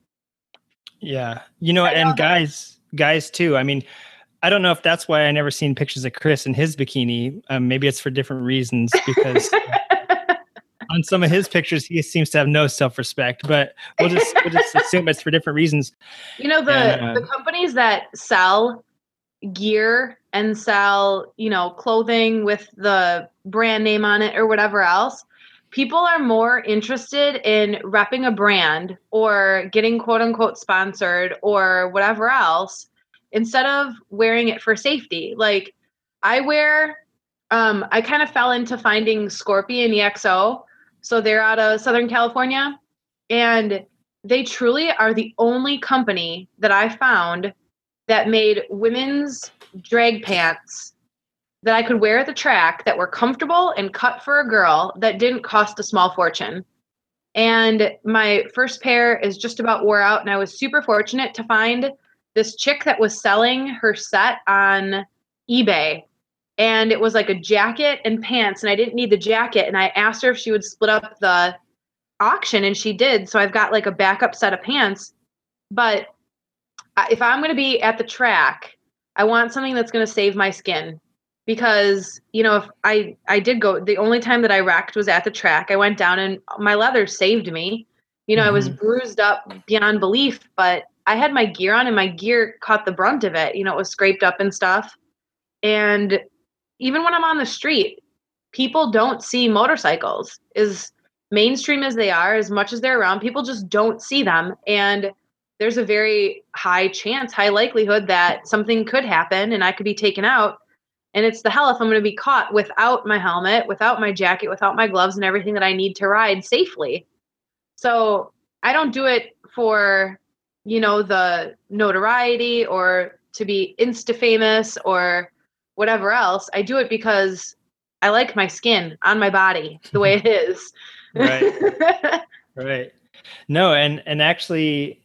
Yeah. You know, and guys, guys too. I mean, I don't know if that's why I never seen pictures of Chris in his bikini. Um, maybe it's for different reasons because on some of his pictures he seems to have no self-respect. But we'll just we'll just assume it's for different reasons. You know the and, uh, the companies that sell gear and sell you know clothing with the brand name on it or whatever else. People are more interested in repping a brand or getting quote unquote sponsored or whatever else instead of wearing it for safety. Like I wear um I kind of fell into finding Scorpion EXO. So they're out of Southern California and they truly are the only company that I found that made women's drag pants that I could wear at the track that were comfortable and cut for a girl that didn't cost a small fortune. And my first pair is just about wore out, and I was super fortunate to find this chick that was selling her set on eBay and it was like a jacket and pants and I didn't need the jacket and I asked her if she would split up the auction and she did so I've got like a backup set of pants but if I'm going to be at the track I want something that's going to save my skin because you know if I I did go the only time that I wrecked was at the track I went down and my leather saved me you know mm-hmm. I was mm-hmm. bruised up beyond belief but I had my gear on and my gear caught the brunt of it. You know, it was scraped up and stuff. And even when I'm on the street, people don't see motorcycles as mainstream as they are, as much as they're around, people just don't see them. And there's a very high chance, high likelihood that something could happen and I could be taken out. And it's the hell if I'm going to be caught without my helmet, without my jacket, without my gloves, and everything that I need to ride safely. So I don't do it for you know the notoriety or to be insta famous or whatever else i do it because i like my skin on my body the way it is. Right. Right. No and and actually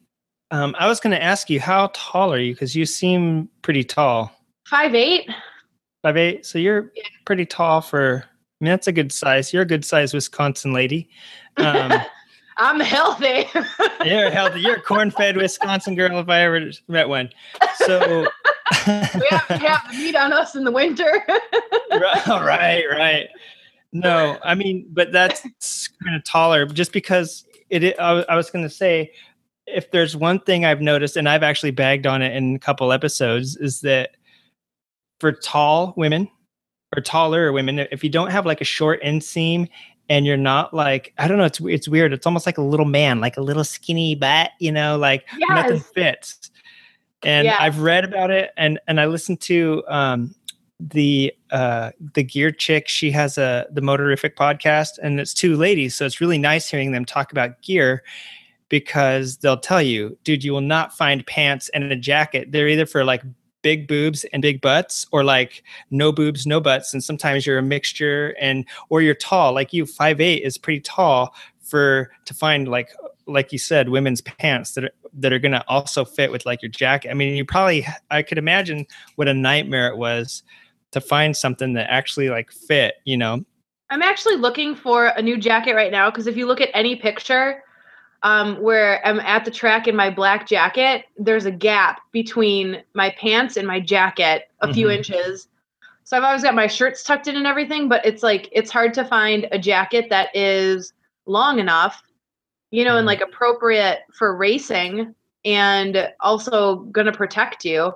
um, i was going to ask you how tall are you? Because you seem pretty tall. Five eight. Five eight? So you're yeah. pretty tall for I mean, that's a good size. You're a good size Wisconsin lady. Um, I'm healthy. You're healthy. You're a corn-fed Wisconsin girl if I ever met one. So we have to have the meat on us in the winter. right, right. No, I mean, but that's kind of taller just because it. I, I was going to say, if there's one thing I've noticed, and I've actually bagged on it in a couple episodes, is that for tall women or taller women, if you don't have like a short inseam and you're not like I don't know. It's it's weird. It's almost like a little man, like a little skinny bat. You know, like yes. nothing fits. And yeah. I've read about it, and and I listened to um, the uh the gear chick she has a the motorific podcast and it's two ladies so it's really nice hearing them talk about gear because they'll tell you dude you will not find pants and a jacket they're either for like big boobs and big butts or like no boobs no butts and sometimes you're a mixture and or you're tall. Like you five eight is pretty tall for to find like like you said women's pants that are that are going to also fit with like your jacket. I mean you probably i could imagine what a nightmare it was to find something that actually like fit you know? I'm actually looking for a new jacket right now because if you look at any picture um, where I'm at the track in my black jacket, there's a gap between my pants and my jacket, a few Mhm. inches. So I've always got my shirts tucked in and everything, but it's like it's hard to find a jacket that is long enough, you know, and Mhm. like appropriate for racing and also going to protect you.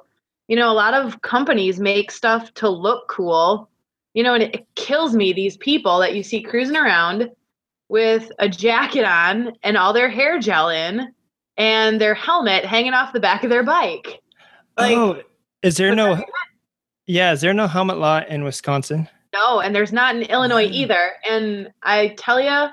You know, a lot of companies make stuff to look cool, you know, and it kills me these people that you see cruising around with a jacket on and all their hair gel in and their helmet hanging off the back of their bike. Like, oh is there no yeah is there no helmet law in wisconsin No, and there's not in Illinois either. And I tell you,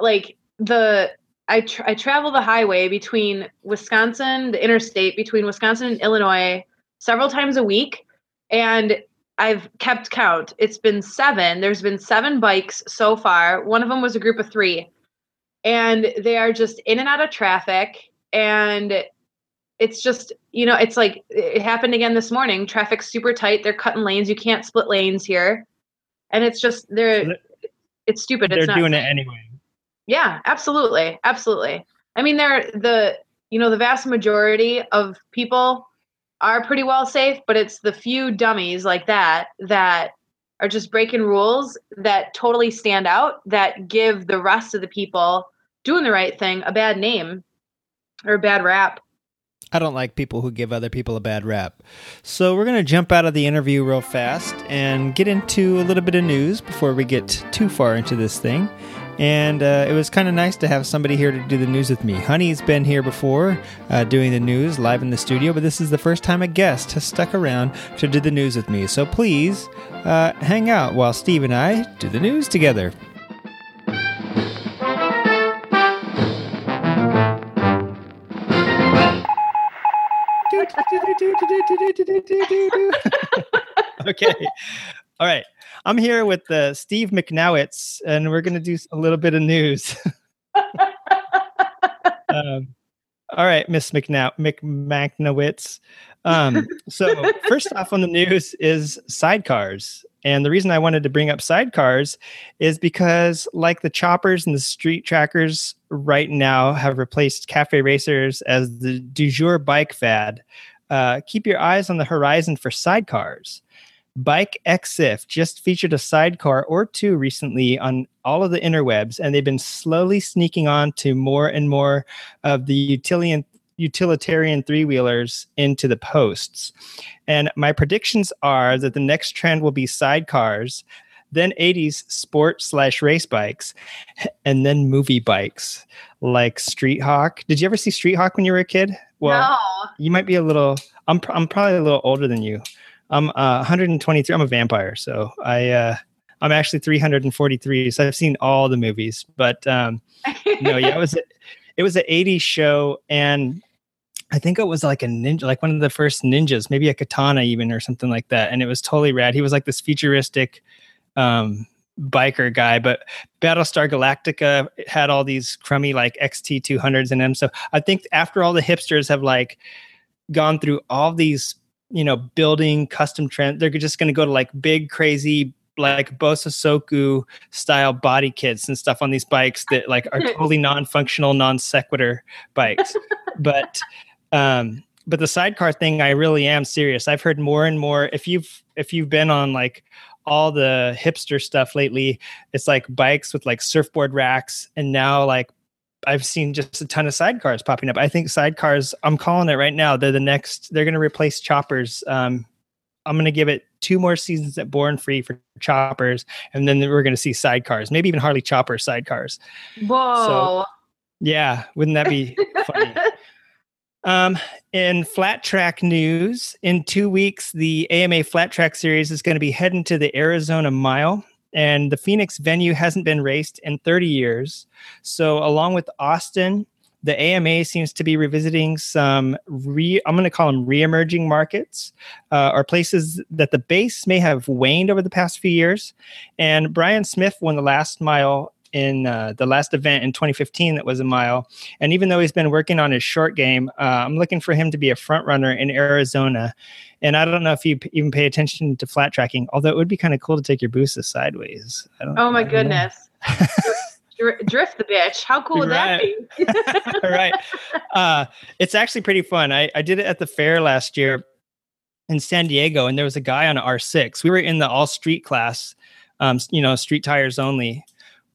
like the I tra- I travel the highway between Wisconsin, the interstate between Wisconsin and Illinois, several times a week, and I've kept count. It's been seven. There's been seven bikes so far. One of them was a group of three, and they are just in and out of traffic, and it's just you know it's like it happened again this morning. Traffic's super tight. They're cutting lanes. You can't split lanes here. And it's just they're it's stupid. They're it's not doing it anyway. Yeah absolutely. Absolutely. I mean they're the you know the vast majority of people are pretty well safe but it's the few dummies like that that are just breaking rules that totally stand out that give the rest of the people doing the right thing a bad name or a bad rap I don't like people who give other people a bad rap. So we're going to jump out of the interview real fast and get into a little bit of news before we get too far into this thing. And uh, it was kind of nice to have somebody here to do the news with me. Honey's been here before uh, doing the news live in the studio, but this is the first time a guest has stuck around to do the news with me. So please uh, hang out while Steve and I do the news together. okay. All right. I'm here with uh, Steve McNowitz, and we're going to do a little bit of news. um, all right, Miss McNow McMacnowitz. Um, so first off on the news is sidecars. And the reason I wanted to bring up sidecars is because, like the choppers and the street trackers right now have replaced cafe racers as the du jour bike fad, uh, keep your eyes on the horizon for sidecars. Bike EXIF just featured a sidecar or two recently on all of the interwebs, and they've been slowly sneaking on to more and more of the utilitarian utilitarian three wheelers into the posts. And my predictions are that the next trend will be sidecars, then 80s sport slash race bikes, and then movie bikes like Street Hawk. Did you ever see Street Hawk when you were a kid? no you might be a little. I'm, I'm probably a little older than you. I'm uh, 123. I'm a vampire, so I uh, I'm actually 343. So I've seen all the movies, but um, no, yeah, it was a, it was an 80s show, and I think it was like a ninja, like one of the first ninjas, maybe a katana even or something like that, and it was totally rad. He was like this futuristic um, biker guy, but Battlestar Galactica had all these crummy like XT 200s in them. So I think after all the hipsters have like gone through all these, you know, building custom trends, they're just going to go to like big, crazy, like Bosozoku style body kits and stuff on these bikes that like are totally non-functional, non sequitur bikes. but um but the sidecar thing i really am serious i've heard more and more if you've if you've been on like all the hipster stuff lately it's like bikes with like surfboard racks and now like i've seen just a ton of sidecars popping up. I think sidecars i'm calling it right now they're the next they're going to replace choppers. Um i'm going to give it two more seasons at born free for choppers and then we're going to see sidecars maybe even harley chopper sidecars. Whoa. yeah wouldn't that be funny? Um, in flat track news, in two weeks, the AMA Flat Track Series is going to be heading to the Arizona Mile and the Phoenix venue hasn't been raced in 30 years. So, along with Austin, the AMA seems to be revisiting some re I'm going to call them re-emerging markets uh, or places that the base may have waned over the past few years. And Bryan Smith won the last mile in uh, the last event in 2015 that was a mile. And even though he's been working on his short game, uh, I'm looking for him to be a front runner in Arizona. And I don't know if you p- even pay attention to flat tracking, although it would be kind of cool to take your Busas sideways. oh my goodness. drift the bitch. How cool would right. that be? right. Uh, it's actually pretty fun. I, I did it at the fair last year in San Diego, and there was a guy on an R6. We were in the all street class, um, you know, street tires only.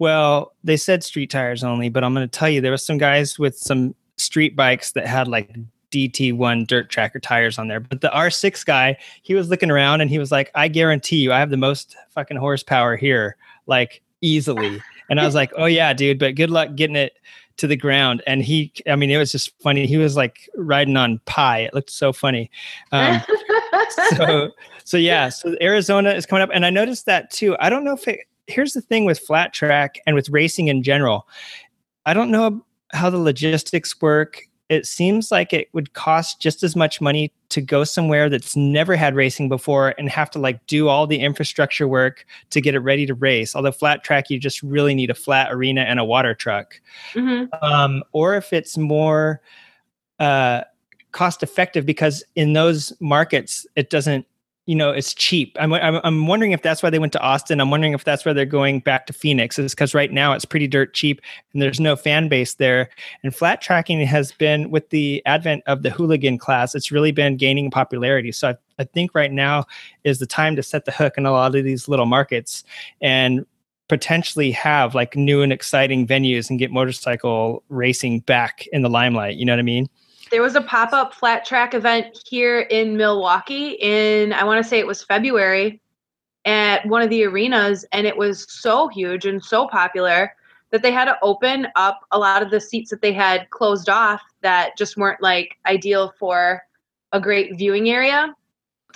Well, they said street tires only, but I'm going to tell you, there was some guys with some street bikes that had like DT1 dirt tracker tires on there. But the R6 guy, he was looking around and he was like, I guarantee you, I have the most fucking horsepower here, like easily. And I was like, oh, yeah, dude, but good luck getting it to the ground. And he, I mean, it was just funny. He was like riding on pie. It looked so funny. Um, so, so yeah, so Arizona is coming up. And I noticed that too. I don't know if it, here's the thing with flat track and with racing in general. I don't know how the logistics work. It seems like it would cost just as much money to go somewhere that's never had racing before and have to like do all the infrastructure work to get it ready to race. Although flat track, you just really need a flat arena and a water truck. Mm-hmm. Um, or if it's more uh, cost effective because in those markets, it doesn't you know it's cheap. I'm, I'm I'm wondering if that's why they went to Austin. I'm wondering if that's why they're going back to Phoenix is because right now it's pretty dirt cheap and there's no fan base there. And flat tracking has been with the advent of the hooligan class, it's really been gaining popularity. So I, I think right now is the time to set the hook in a lot of these little markets and potentially have like new and exciting venues and get motorcycle racing back in the limelight. You know what I mean? There was a pop-up flat track event here in Milwaukee in I want to say it was February at one of the arenas and it was so huge and so popular that they had to open up a lot of the seats that they had closed off that just weren't like ideal for a great viewing area.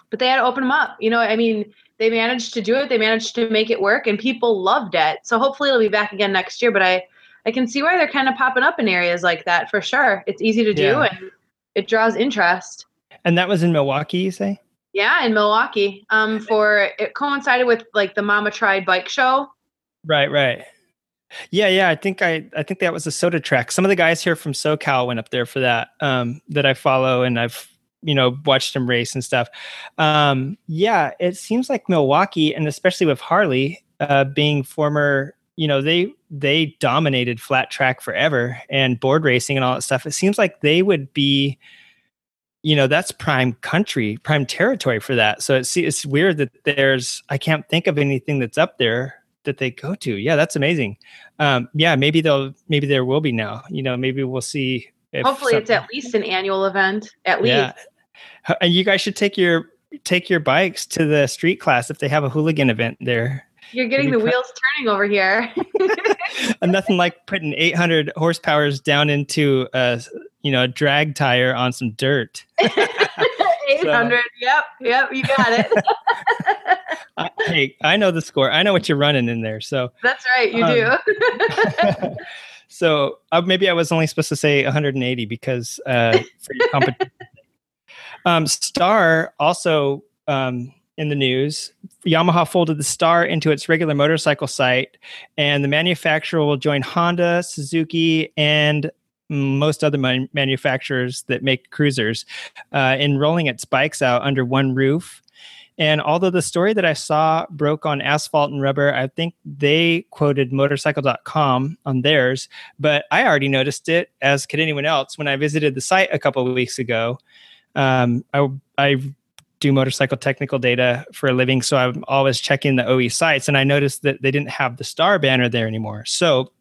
But they had to open them up you know i mean they managed to do it they managed to make it work and people loved it. So hopefully it'll be back again next year but i I can see why they're kind of popping up in areas like that for sure. It's easy to do yeah. and it draws interest. And that was in Milwaukee, you say? Yeah, in Milwaukee. Um, for it coincided with like the Mama Tried bike show. Right, right. Yeah, yeah. I think I I think that was a soda track. Some of the guys here from SoCal went up there for that. Um, that I follow and I've you know watched them race and stuff. Um, yeah, it seems like Milwaukee and especially with Harley uh, being former you know they they dominated flat track forever and board racing and all that stuff. It seems like they would be you know that's prime country prime territory for that. So it's it's weird that there's i can't think of anything that's up there that they go to. Yeah that's amazing. Um yeah maybe they'll maybe there will be now. You know maybe we'll see hopefully it's at least an annual event at least. Yeah. and you guys should take your take your bikes to the street class if they have a hooligan event there you're getting the wheels turning over here. and nothing like putting 800 horsepowers down into a you know a drag tire on some dirt. 800. So, yep, yep, you got it. I, hey, I know the score. I know what you're running in there. So that's right, you um, do. so uh, maybe I was only supposed to say 180 because uh, for your competition. um, Star also um, in the news. Yamaha folded the Star into its regular motorcycle site, and the manufacturer will join Honda, Suzuki, and most other man- manufacturers that make cruisers uh, in rolling its bikes out under one roof. And although the story that I saw broke on asphalt and rubber, I think they quoted motorcycle.com on theirs, but I already noticed it, as could anyone else, when I visited the site a couple of weeks ago. Um, I, I do motorcycle technical data for a living, so I'm always checking the OE sites, and I noticed that they didn't have the star banner there anymore. So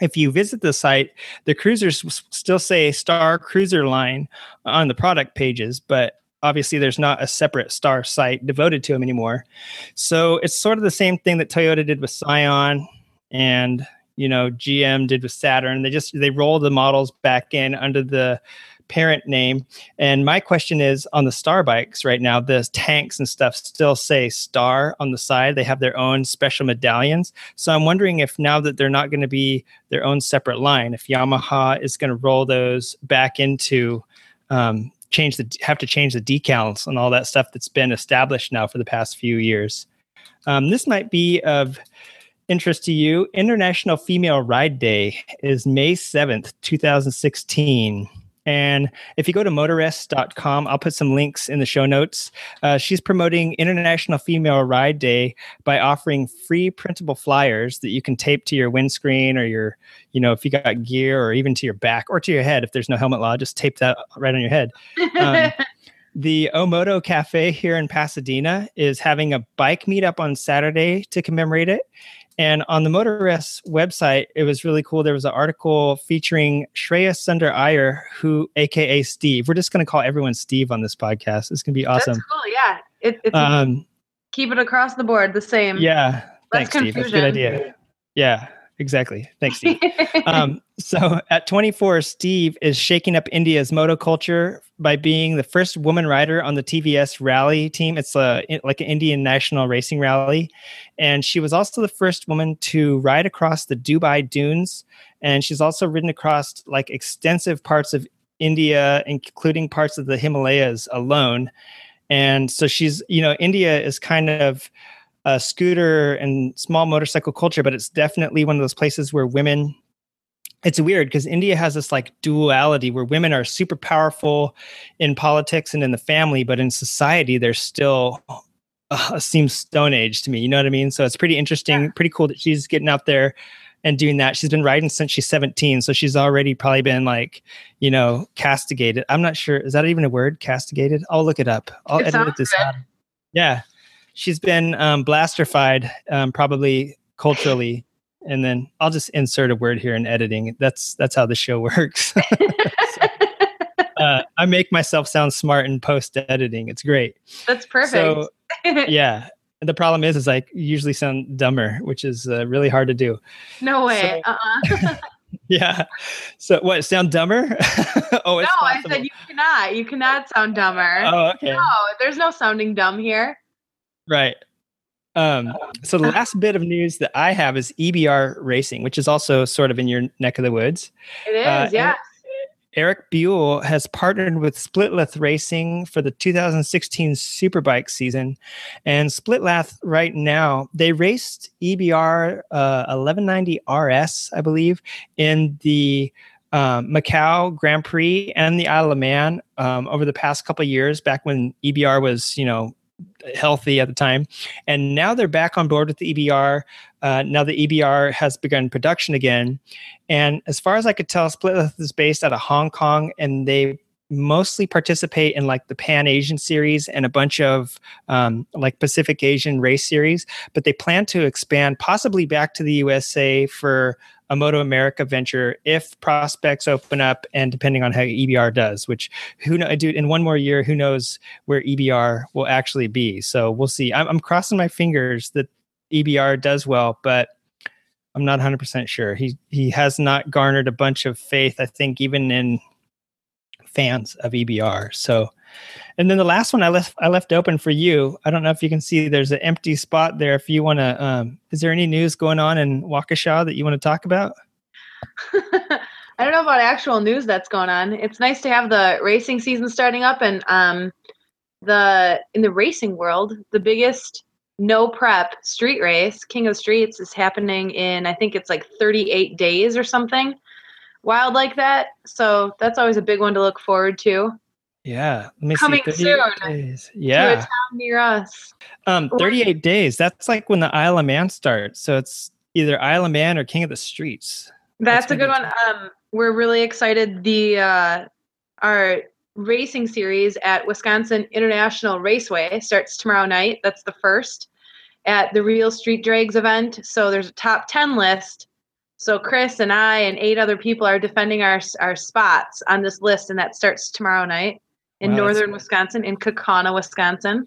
if you visit the site, the cruisers still say Star Cruiser line on the product pages, but obviously there's not a separate Star site devoted to them anymore. So it's sort of the same thing that Toyota did with Scion and you know GM did with Saturn. They just they roll the models back in under the parent name. And my question is on the Star bikes right now, the tanks and stuff still say Star on the side. They have their own special medallions. So I'm wondering if now that they're not going to be their own separate line, if Yamaha is going to roll those back into um, change the have to change the decals and all that stuff that's been established now for the past few years. Um, this might be of interest to you. International Female Ride Day is May 7th, 2016. And if you go to motoress.com, I'll put some links in the show notes. Uh, she's promoting International Female Ride Day by offering free printable flyers that you can tape to your windscreen or your, you know, if you got gear or even to your back or to your head. If there's no helmet law, just tape that right on your head. Um, the Omoto Cafe here in Pasadena is having a bike meetup on Saturday to commemorate it. And on the Motoress website, it was really cool. There was an article featuring Shreya Sundar Iyer, who, aka Steve. We're just going to call everyone Steve on this podcast. It's going to be awesome. That's cool. Yeah. It, it's um, keep it across the board the same. Yeah. Less Thanks, confusion. Steve. That's a good idea. Yeah exactly. Thanks, Steve. um, so at 24, Steve is shaking up India's moto culture by being the first woman rider on the TVS rally team. It's a, like an Indian national racing rally. And she was also the first woman to ride across the Dubai dunes. And she's also ridden across like extensive parts of India, including parts of the Himalayas alone. And so she's, you know, India is kind of a scooter and small motorcycle culture, but it's definitely one of those places where women it's weird because India has this like duality where women are super powerful in politics and in the family, but in society they're still uh, seems stone age to me. You know what I mean? So it's pretty interesting, yeah. pretty cool that she's getting out there and doing that. She's been riding since she's 17, so she's already probably been like, you know, castigated. I'm not sure is that even a word? Castigated? I'll look it up. I'll it edit this out. Yeah, she's been um, blasterfied um, probably culturally and then i'll just insert a word here in editing. That's that's how the show works. So, uh, i make myself sound smart in post editing it's great. That's perfect. So, yeah. The problem is is i usually sound dumber which is uh, really hard to do. No way. So, uh-uh. yeah. So what sound dumber? Oh no possible. i said you cannot. You cannot sound dumber. Oh okay. No there's no sounding dumb here Right. Um, so the last bit of news that I have is EBR Racing, which is also sort of in your neck of the woods. It is, uh, yeah. Eric Buell has partnered with Splitlath Racing for the 2016 Superbike season. And Splitlath right now, they raced EBR uh, 1190 RS, I believe, in the um, Macau Grand Prix and the Isle of Man um, over the past couple years, back when EBR was, you know, healthy at the time. And now they're back on board with the EBR. Uh, now the EBR has begun production again. And as far as I could tell, Splitlath is based out of Hong Kong and they mostly participate in like the Pan Asian series and a bunch of um, like Pacific Asian race series, but they plan to expand possibly back to the USA for a Moto America venture if prospects open up and depending on how EBR does, which who know, dude, in one more year, who knows where EBR will actually be. So we'll see. I'm, I'm crossing my fingers that EBR does well, but I'm not 100% sure. He he has not garnered a bunch of faith, I think, even in fans of EBR. So and then the last one I left I left open for you. I don't know if you can see there's an empty spot there. If you want to, um, is there any news going on in Waukesha that you want to talk about? I don't know about actual news that's going on. It's nice to have the racing season starting up, and um, the in the racing world, the biggest no prep street race, King of Streets, is happening in I think it's like 38 days or something wild like that. So that's always a big one to look forward to. Yeah, let me coming see, soon. Days. Yeah, to a town near us. Um, thirty-eight days. That's like when the Isle of Man starts. So it's either Isle of Man or King of the Streets. That's, That's a good one. Um, we're really excited. The uh, our racing series at Wisconsin International Raceway starts tomorrow night. That's the first at the Real Street Drags event. So there's a top ten list. So Chris and I and eight other people are defending our our spots on this list, and that starts tomorrow night in wow, northern Wisconsin, in Kaukauna, Wisconsin.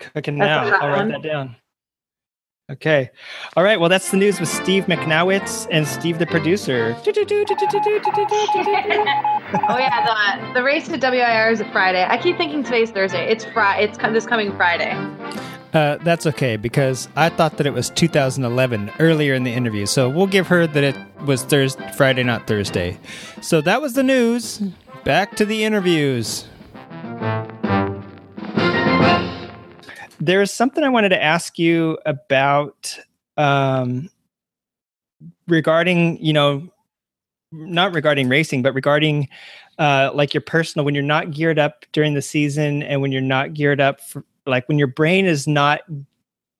Cooking now. I'll write that down. Okay. All right. Well, that's the news with Steve McNowitz and Steve the producer. oh yeah, the the race to WIR is a Friday. I keep thinking today's Thursday. It's Friday. It's this coming Friday. Uh, that's okay because I thought that it was 2011 earlier in the interview. So we'll give her that it was Thursday, Friday, not Thursday. So that was the news. Back to the interviews. There's something I wanted to ask you about um, regarding, you know, not regarding racing, but regarding uh, like your personal when you're not geared up during the season and when you're not geared up for like when your brain is not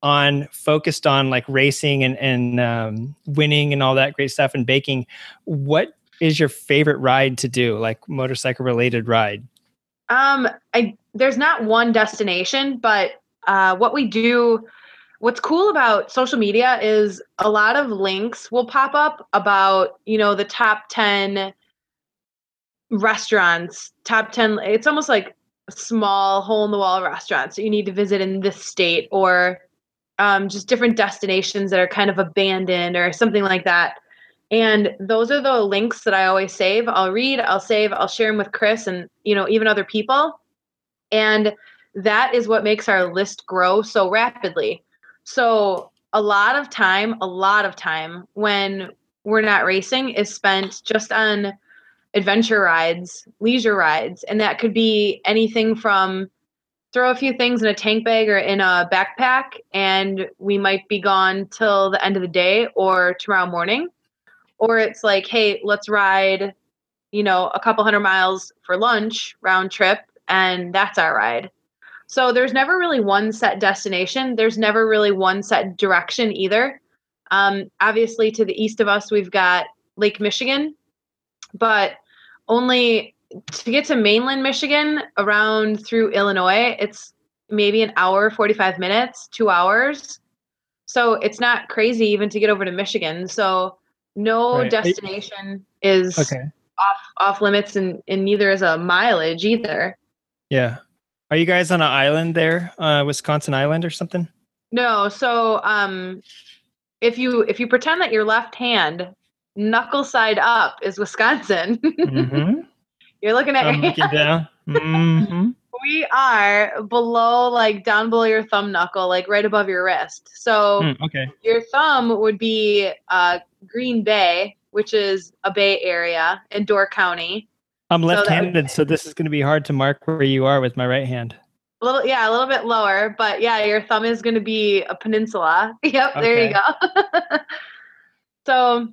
on focused on like racing and and um, winning and all that great stuff and baking. What is your favorite ride to do, like motorcycle related ride? Um, I there's not one destination, but uh, what we do what's cool about social media is a lot of links will pop up about you know the top 10 restaurants top 10 it's almost like small hole in the wall restaurants that you need to visit in this state or um, just different destinations that are kind of abandoned or something like that and those are the links that i always save i'll read i'll save i'll share them with chris and you know even other people and that is what makes our list grow so rapidly. So, a lot of time, a lot of time when we're not racing is spent just on adventure rides, leisure rides. And that could be anything from throw a few things in a tank bag or in a backpack, and we might be gone till the end of the day or tomorrow morning. Or it's like, hey, let's ride, you know, a couple hundred miles for lunch round trip, and that's our ride. So there's never really one set destination. There's never really one set direction either. Um, obviously, to the east of us, we've got Lake Michigan, but only to get to mainland Michigan around through Illinois, it's maybe an hour, 45 minutes, two hours. So it's not crazy even to get over to Michigan. So no right. destination is okay. off off limits and, and neither is a mileage either. Yeah. Are you guys on an island there, uh, Wisconsin Island or something? No. So, um, if you if you pretend that your left hand knuckle side up is Wisconsin, mm-hmm. you're looking at I'm your looking down. Mm-hmm. We are below, like down below your thumb knuckle, like right above your wrist. So, mm, okay, your thumb would be uh, Green Bay, which is a bay area in Door County. I'm left-handed, so, so this is going to be hard to mark where you are with my right hand. A little, yeah, a little bit lower, but yeah, your thumb is going to be a peninsula. Yep, okay. there you go. so,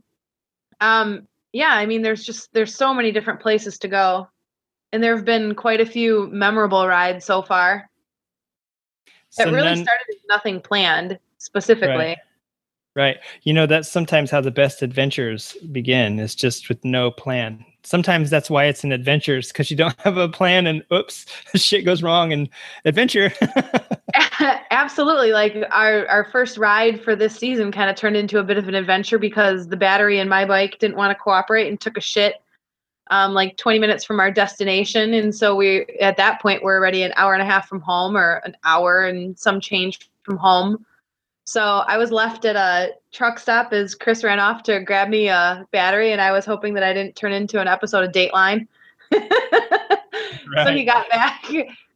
um, yeah, I mean, there's just there's so many different places to go, and there have been quite a few memorable rides so far. So it really then, started with nothing planned specifically. Right. Right. You know, that's sometimes how the best adventures begin, is just with no plan sometimes that's why it's an adventures because you don't have a plan and oops shit goes wrong and adventure absolutely like our our first ride for this season kind of turned into a bit of an adventure because the battery in my bike didn't want to cooperate and took a shit um, like 20 minutes from our destination and so we at that point we're already an hour and a half from home or an hour and some change from home so I was left at a truck stop as Chris ran off to grab me a battery, and I was hoping that I didn't turn into an episode of Dateline. right. So he got back,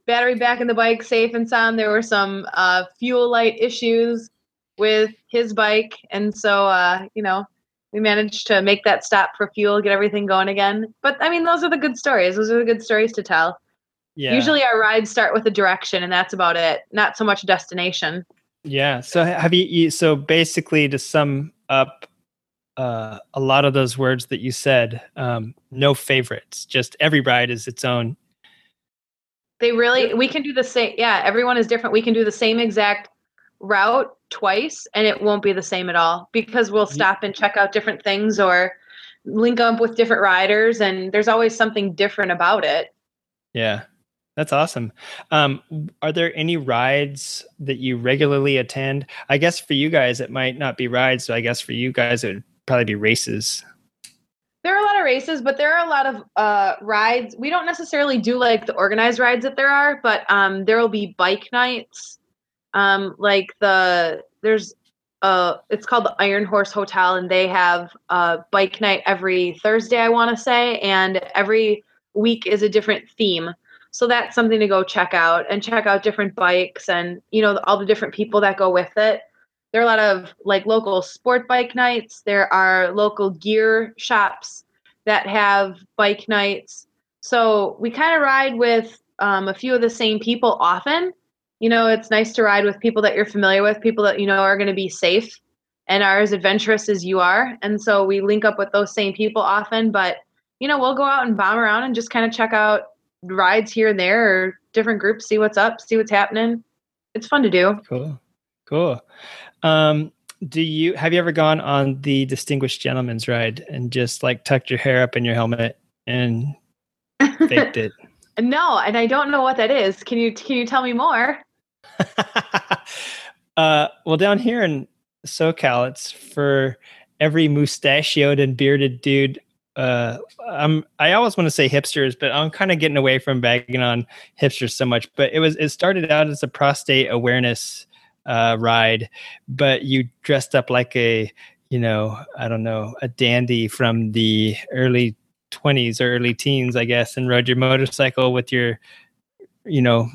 battery back in the bike, safe and sound. There were some uh, fuel light issues with his bike, and so uh, you know we managed to make that stop for fuel, get everything going again. But I mean, those are the good stories. Those are the good stories to tell. Yeah. Usually our rides start with a direction, and that's about it. Not so much destination. Yeah. So have you, so basically to sum up uh, a lot of those words that you said, um, no favorites, just every ride is its own. They really, we can do the same. Yeah. Everyone is different. We can do the same exact route twice and it won't be the same at all because we'll stop and check out different things or link up with different riders and there's always something different about it. Yeah. That's awesome. Um, are there any rides that you regularly attend? I guess for you guys, it might not be rides. So I guess for you guys, it would probably be races. There are a lot of races, but there are a lot of uh, rides. We don't necessarily do like the organized rides that there are, but um, there will be bike nights. Um, like the there's uh, it's called the Iron Horse Hotel, and they have a bike night every Thursday, I want to say, and every week is a different theme. So that's something to go check out and check out different bikes and you know all the different people that go with it. There are a lot of like local sport bike nights. There are local gear shops that have bike nights. So we kind of ride with um, a few of the same people often. You know, it's nice to ride with people that you're familiar with, people that you know are going to be safe and are as adventurous as you are. And so we link up with those same people often. But you know, we'll go out and bomb around and just kind of check out rides here and there or different groups, see what's up, see what's happening. It's fun to do. Cool. Cool. Um, do you have you ever gone on the distinguished gentleman's ride and just like tucked your hair up in your helmet and faked it? no, and I don't know what that is. Can you can you tell me more? uh, well, down here in SoCal, it's for every mustachioed and bearded dude. Uh i'm i always want to say hipsters but i'm kind of getting away from bagging on hipsters so much. But it was it started out as a prostate awareness uh ride but you dressed up like a you know i don't know a dandy from the early 20s or early teens i guess and rode your motorcycle with your you know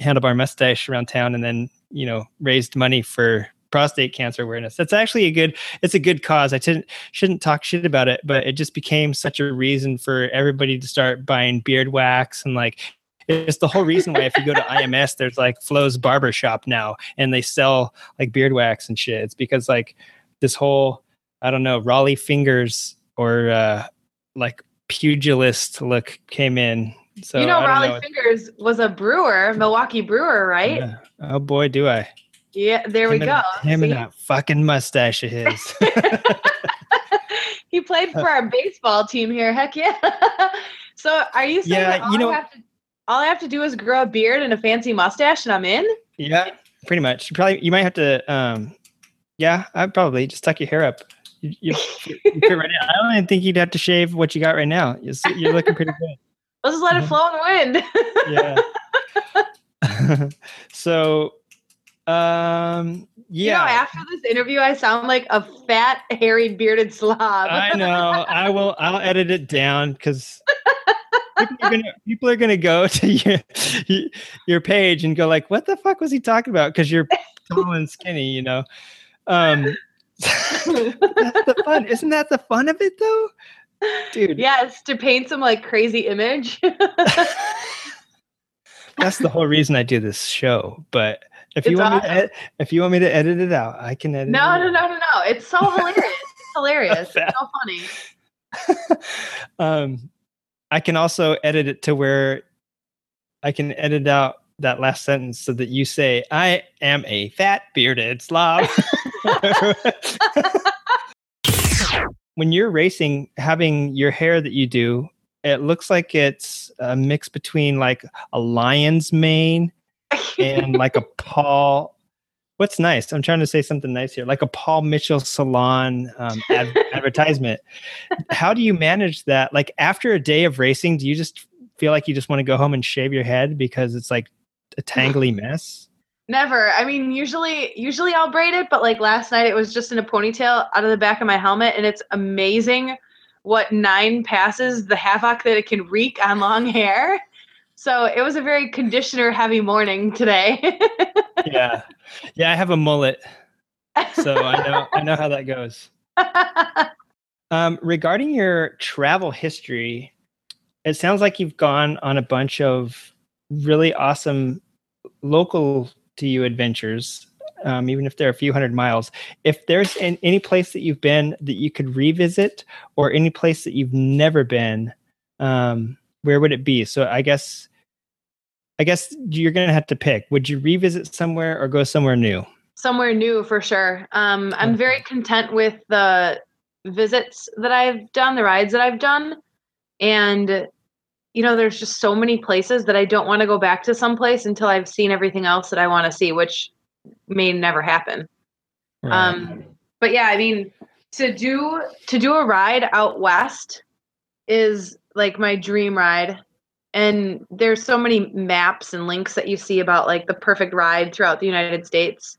handlebar mustache around town and then you know raised money for prostate cancer awareness. That's actually a good it's a good cause. I shouldn't shouldn't talk shit about it, but it just became such a reason for everybody to start buying beard wax and like it's the whole reason why if you go to IMS there's like Flo's barber shop now and they sell like beard wax and shit. It's because like this whole I don't know, Rollie Fingers or uh like pugilist look came in. So you know, Rollie know. Fingers was a brewer, Milwaukee brewer, right? Yeah. Oh boy, do I. Yeah, there him we go. him See? and that fucking mustache of his. he played for our baseball team here. Heck yeah. so are you saying yeah, you know, I to, all I have to do is grow a beard and a fancy mustache and I'm in? Yeah, pretty much. You probably you might have to um yeah, I'd probably just tuck your hair up. You, you, you right I don't even think you'd have to shave what you got right now. You're, you're looking pretty good. Let's just let it mm-hmm. flow in the wind. yeah. so um, yeah. You know, after this interview, I sound like a fat, hairy, bearded slob. I know. I will. I'll edit it down because people, are gonna, people are gonna go to your your page and go like, "What the fuck was he talking about?" Because you're tall and skinny, you know. Um, that's the fun. Isn't that the fun of it, though, dude? Yes, to paint some like crazy image. that's the whole reason I do this show, but if you want awesome. me to ed- if you want me to edit it out, I can edit. No, no, no, no, no. It's so hilarious. it's hilarious. It's so funny. um, I can also edit it to where I can edit out that last sentence so that you say, "I am a fat bearded slob." When you're racing, having your hair that you do, it looks like it's a mix between like a lion's mane and like a Paul. What's nice? I'm trying to say something nice here, like a Paul Mitchell salon um, ad- advertisement. How do you manage that? Like after a day of racing, do you just feel like you just want to go home and shave your head because it's like a tangly mess? Never. I mean, usually, usually I'll braid it, but like last night, it was just in a ponytail out of the back of my helmet, and it's amazing what nine passes the havoc that it can wreak on long hair. So it was a very conditioner heavy morning today. yeah. Yeah, I have a mullet. So I know I know how that goes. Um, regarding your travel history, it sounds like you've gone on a bunch of really awesome local to you adventures, um, even if they're a few hundred miles. If there's an, any place that you've been that you could revisit, or any place that you've never been, um, where would it be? So I guess I guess you're going to have to pick. Would you revisit somewhere or go somewhere new? Somewhere new for sure. Um, I'm very content with the visits that I've done, the rides that I've done. And, you know, there's just so many places that I don't want to go back to someplace until I've seen everything else that I want to see, which may never happen. Right. Um, but yeah, I mean, to do to do a ride out west is like my dream ride and there's so many maps and links that you see about like the perfect ride throughout the United States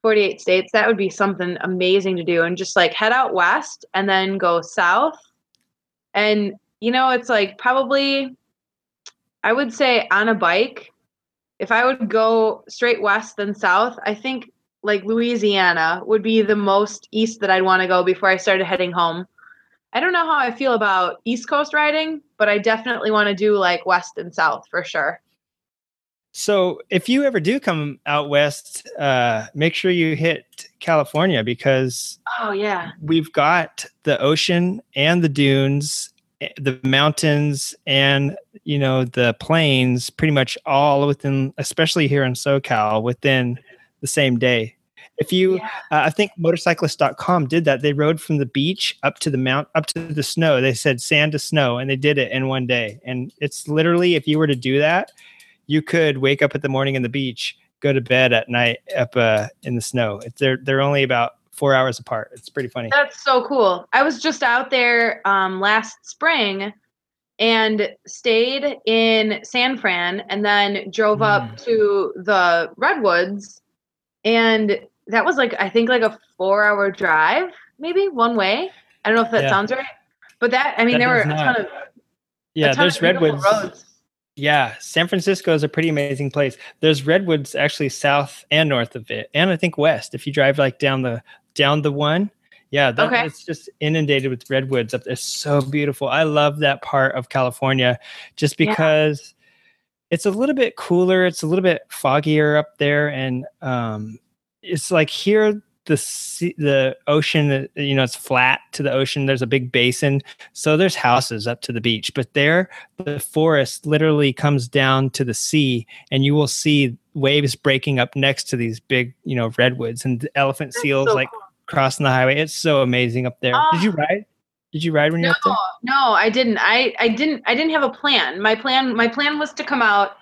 48 states, that would be something amazing to do and just like head out west and then go south. And you know, it's like probably I would say on a bike, if I would go straight west then south, I think like Louisiana would be the most east that I'd want to go before I started heading home. I don't know how I feel about East Coast riding, but I definitely want to do like west and south for sure. So if you ever do come out west, uh, make sure you hit California because oh yeah, we've got the ocean and the dunes, the mountains, and you know the plains, pretty much all within, especially here in SoCal, within the same day. If you, yeah. uh, I think motorcyclist.com did that. They rode from the beach up to the mount, up to the snow. They said sand to snow, and they did it in one day. And it's literally, if you were to do that, you could wake up at the morning in the beach, go to bed at night up uh, in the snow. It's, they're they're only about four hours apart. It's pretty funny. That's so cool. I was just out there um, last spring and stayed in San Fran and then drove mm. up to the redwoods and that was like I think like a four hour drive, maybe one way. I don't know if that yeah. sounds right. But that I mean that there were a ton of Yeah, there's redwoods. Roads. Yeah, San Francisco is a pretty amazing place. There's redwoods actually south and north of it, and I think west. If you drive like down the down the one, yeah, that, okay. it's just inundated with redwoods up there. So beautiful. I love that part of California, just because yeah. it's a little bit cooler. It's a little bit foggier up there, and um, it's like here the sea, the ocean you know it's flat to the ocean there's a big basin so there's houses up to the beach but there the forest literally comes down to the sea and you will see waves breaking up next to these big you know redwoods and elephant That's seals so like cool. Crossing the highway it's so amazing up there did you ah. ride did you ride when no, you were up there? No, I didn't. I I didn't I didn't have a plan. My plan my plan was to come out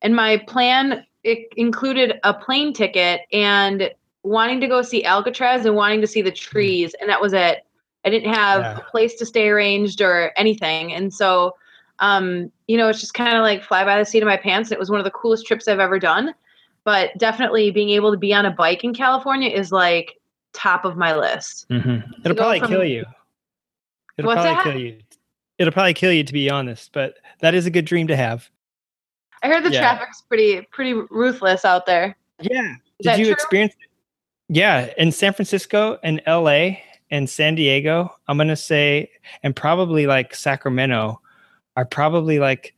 and my plan it included a plane ticket and wanting to go see Alcatraz and wanting to see the mm. trees, and that was it. I didn't have yeah. a place to stay arranged or anything, and so um, you know, it's just kind of like fly by the seat of my pants. It was one of the coolest trips I've ever done. But definitely being able to be on a bike in California is like top of my list. Mm-hmm. It'll probably from, kill you. It'll probably that? kill you. It'll probably kill you to be honest, but that is a good dream to have. I heard the yeah. traffic's pretty pretty ruthless out there. Yeah. Is Did you true? experience it? Yeah, in San Francisco and LA and San Diego, I'm going to say, and probably like Sacramento are probably like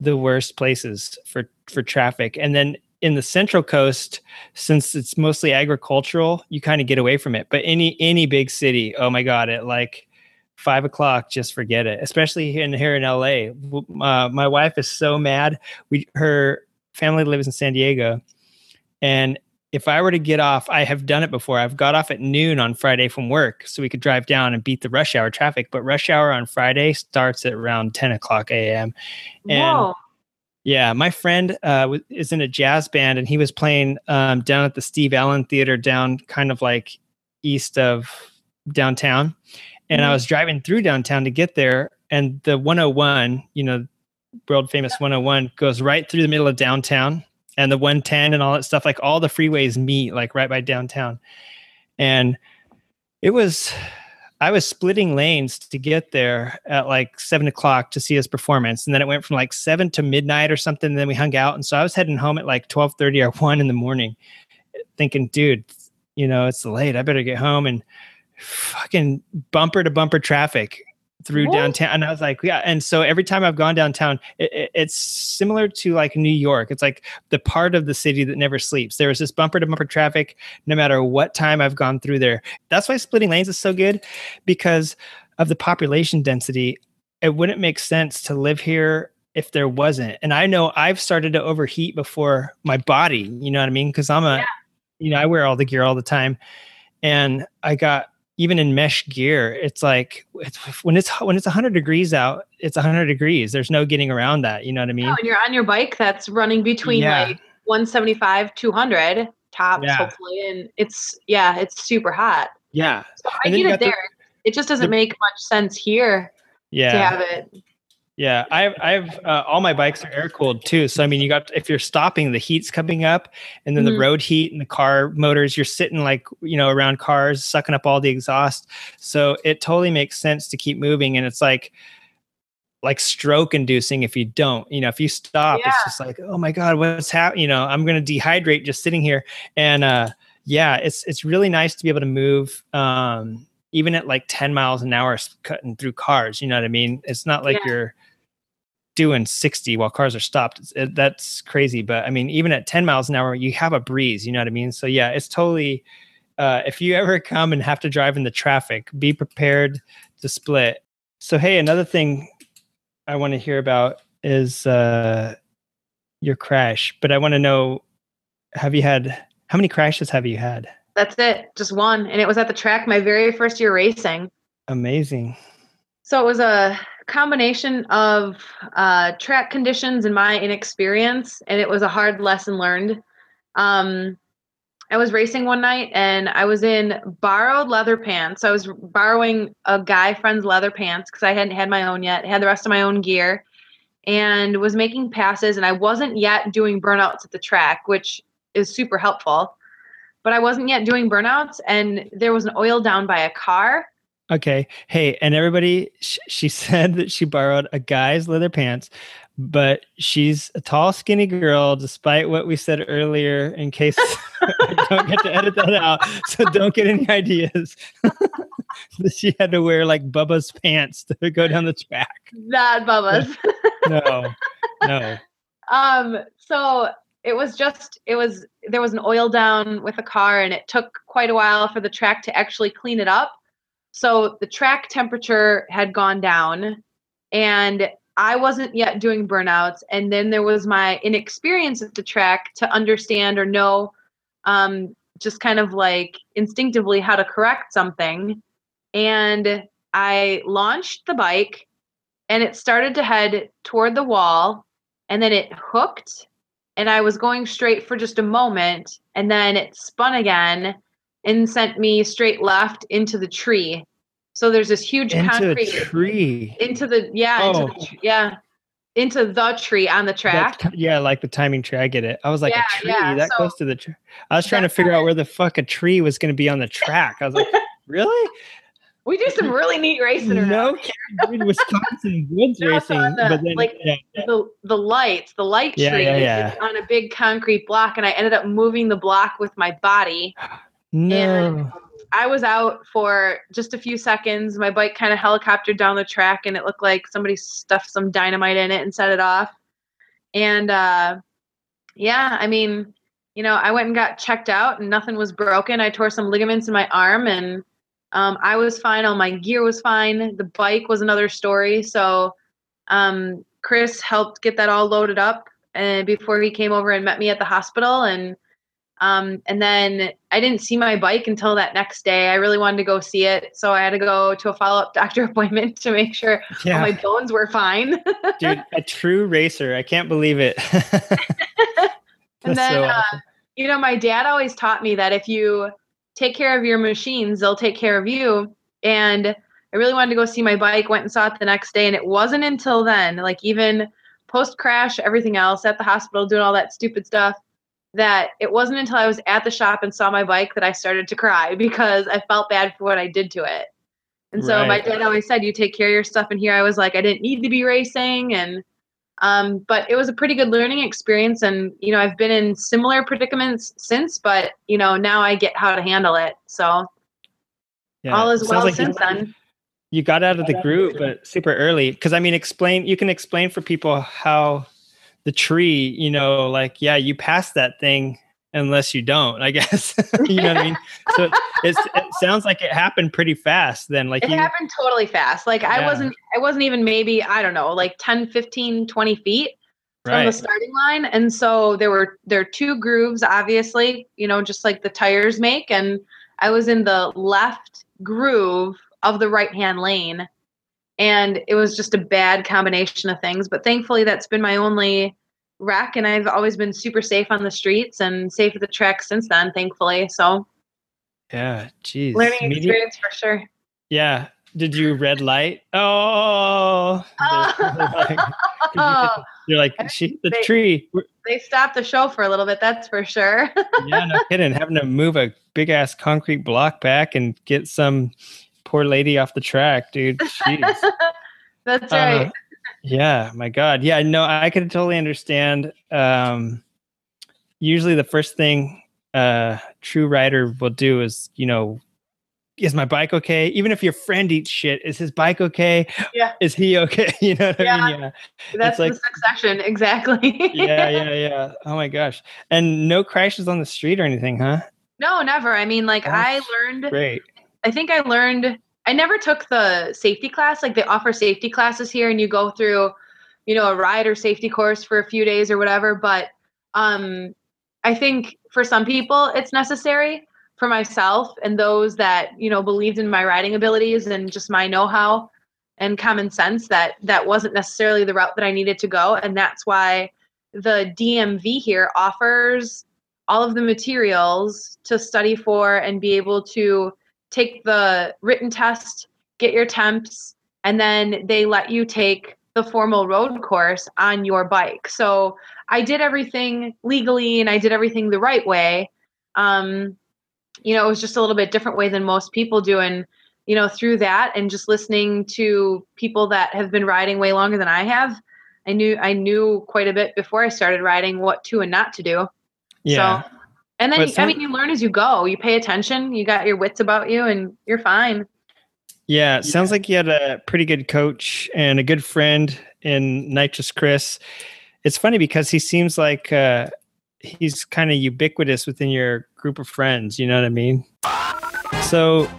the worst places for, for traffic. And then in the central coast, since it's mostly agricultural, you kind of get away from it. But any, any big city, oh my God, at like five o'clock, just forget it, especially here in, here in LA. Uh, my wife is so mad. We, her family lives in San Diego and if I were to get off, I have done it before. I've got off at noon on Friday from work so we could drive down and beat the rush hour traffic. But rush hour on Friday starts at around 10 o'clock a.m. And Whoa. Yeah, my friend uh, is in a jazz band and he was playing um, down at the Steve Allen Theater down kind of like east of downtown. And mm-hmm. I was driving through downtown to get there. And the 101, you know, world famous 101 goes right through the middle of downtown and the 110 and all that stuff like all the freeways meet like right by downtown and it was i was splitting lanes to get there at like seven o'clock to see his performance and then it went from like seven to midnight or something and then we hung out and so i was heading home at like twelve thirty or 1 in the morning thinking dude you know it's late i better get home and fucking bumper to bumper traffic through what? downtown and i was like yeah and so every time i've gone downtown it, it, it's similar to like new york. It's like the part of the city that never sleeps. There was this bumper to bumper traffic no matter what time i've gone through there. That's why splitting lanes is so good because of the population density. It wouldn't make sense to live here if there wasn't. And i know i've started to overheat before my body you know what i mean? Because i'm a yeah. you know i wear all the gear all the time. And i got even in mesh gear, it's like it's, when it's when it's 100 degrees out, it's 100 degrees. There's no getting around that. You know what I mean? Oh, and you're on your bike that's running between yeah. like 175, 200 tops, yeah. hopefully, and it's yeah, it's super hot. Yeah, so I get it there. The, it just doesn't the, make much sense here. Yeah, to have it. Yeah, I've I've uh, all my bikes are air cooled too. So I mean, you got if you're stopping, the heat's coming up, and then Mhm. the road heat and the car motors. You're sitting like you know around cars, sucking up all the exhaust. So it totally makes sense to keep moving, and it's like like stroke inducing if you don't. You know, if you stop, Yeah. it's just like oh my god, what's happening? You know, I'm gonna dehydrate just sitting here. And uh, yeah, it's it's really nice to be able to move. Um, even at like 10 miles an hour cutting through cars you know what i mean it's not like Yeah. you're doing 60 while cars are stopped. It, that's crazy but i mean even at 10 miles an hour you have a breeze you know what i mean so yeah it's totally uh, if you ever come and have to drive in the traffic be prepared to split so hey another thing i want to hear about is uh, your crash but i want to know have you had how many crashes have you had That's it, just one, and it was at the track my very first year racing. amazing So it was a combination of uh, track conditions and my inexperience, and it was a hard lesson learned. Um, I was racing one night and I was in borrowed leather pants. I was borrowing a guy friend's leather pants because I hadn't had my own yet, had the rest of my own gear, and was making passes. And I wasn't yet doing burnouts at the track, which is super helpful. But I wasn't yet doing burnouts, and there was an oil down by a car. Okay. Hey, and everybody, sh- she said that she borrowed a guy's leather pants, but she's a tall, skinny girl, despite what we said earlier, in case I don't get to edit that out. So don't get any ideas. that she had to wear like Bubba's pants to go down the track. Not Bubba's. No, no. Um, so it was just it was there was an oil down with a car and it took quite a while for the track to actually clean it up. So the track temperature had gone down and I wasn't yet doing burnouts and then there was my inexperience at the track to understand or know um just kind of like instinctively how to correct something and I launched the bike and it started to head toward the wall and then it hooked and I was going straight for just a moment and then it spun again and sent me straight left into the tree. So there's this huge Into concrete tree. into the yeah, into Oh. the, tr- yeah, into the tree on the track. That- yeah, like the timing tree. I get it. I was like Yeah, a tree yeah, that so- close to the tree. I was trying to figure out where the fuck a tree was going to be on the track. I was like, really? we do some really neat racing around. No, kidding, Wisconsin woods No, racing, the- but then like, yeah, yeah. the the lights, the light Yeah, tree on a big concrete block, and I ended up moving the block with my body. no, I was out for just a few seconds. My bike kind of helicoptered down the track, and it looked like somebody stuffed some dynamite in it and set it off. And uh, yeah, I mean, you know, I went and got checked out, and nothing was broken. I tore some ligaments in my arm, and um, I was fine. All my gear was fine. The bike was another story. So um, Chris helped get that all loaded up, and before he came over and met me at the hospital, and um, and then I didn't see my bike until that next day. I really wanted to go see it, so I had to go to a follow up doctor appointment to make sure all my bones were fine. dude, a true racer. I can't believe it. And That's so then, uh, you know, my dad always taught me that if you take care of your machines, they'll take care of you. And I really wanted to go see my bike, went and saw it the next day. And it wasn't until then, like even post crash, everything else at the hospital, doing all that stupid stuff, that it wasn't until I was at the shop and saw my bike that I started to cry because I felt bad for what I did to it. And so my dad always said, "You take care of your stuff." And here I was like, I didn't need to be racing, and um, but it was a pretty good learning experience. And you know, I've been in similar predicaments since, but you know, now I get how to handle it. So Yeah. all is well like you- since then. you got out of the group but super early because i mean explain you can explain for people how the tree you know like yeah you pass that thing unless you don't i guess. You know what i mean? So it's, it sounds like it happened pretty fast then like It you happened totally fast. Like I wasn't, I wasn't even maybe I don't know, like 10, 15, 20 feet. from the starting line. And so there were there are two grooves obviously you know just like the tires make. And i was in the left groove of the right hand lane and it was just a bad combination of things but thankfully that's been my only wreck and i've always been super safe on the streets and safe at the track since then thankfully so yeah geez learning experience for sure yeah Did you red light? Oh, oh. you're like she the They- tree. They stopped the show for a little bit, that's for sure. Yeah, no kidding. Having to move a big ass concrete block back and get some poor lady off the track, dude. Jeez. that's Uh, right. yeah, my God. Yeah, no, I could totally understand. Um, usually, the first thing uh, true rider will do is, you know, is my bike okay? Even if your friend eats shit, is his bike okay? Yeah. Is he okay? You know what I mean? Yeah. That's like- the succession, exactly. Yeah, yeah, yeah. Oh my gosh. And no crashes on the street or anything, huh? No, never. I mean, like I learned Great. I think I learned I never took the safety class. Like they offer safety classes here and you go through, you know, a ride or safety course for a few days or whatever. But um I think for some people it's necessary. For myself and those that, you know, believed in my riding abilities and just my know-how and common sense that that wasn't necessarily the route that I needed to go. And that's why the DMV here offers all of the materials to study for and be able to take the written test, get your temps, and then they let you take the formal road course on your bike. So I did everything legally and I did everything the right way. Um, you know, it was just a little bit different way than most people do. And, you know, through that and just listening to people that have been riding way longer than I have, I knew I knew quite a bit before I started riding what to and not to do. Yeah. So, and then But I mean, you learn as you go. You pay attention. You got your wits about you, and you're fine. Yeah, it sounds like you had a pretty good coach and a good friend in Nitrous Chris. It's funny because he seems like uh, he's kind of ubiquitous within your group of friends. You know what I mean? So,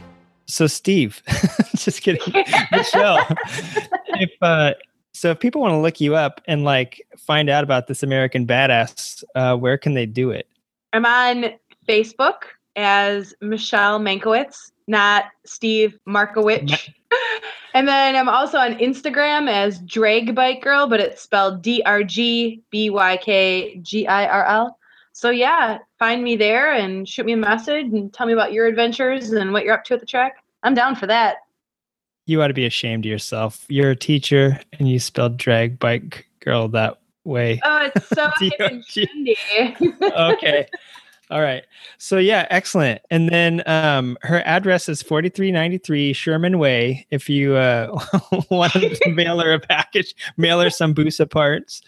so Steve, just kidding, Michelle. if uh, so, if people want to look you up and like find out about this American badass, uh, where can they do it? I'm on Facebook as Michelle Mankowitz, not Steve Markowitz. and then I'm also on Instagram as Drag Bike Girl, but it's spelled D R G B Y K G I R L. So yeah, find me there and shoot me a message and tell me about your adventures and what you're up to at the track. I'm down for that. You ought to be ashamed of yourself. You're a teacher and you spelled drag bike girl that way. Oh, it's so hip and trendy. okay. All right. So yeah, excellent. And then um her address is 4393 Sherman Way. If you uh want to mail her a package, mail her some Busa parts.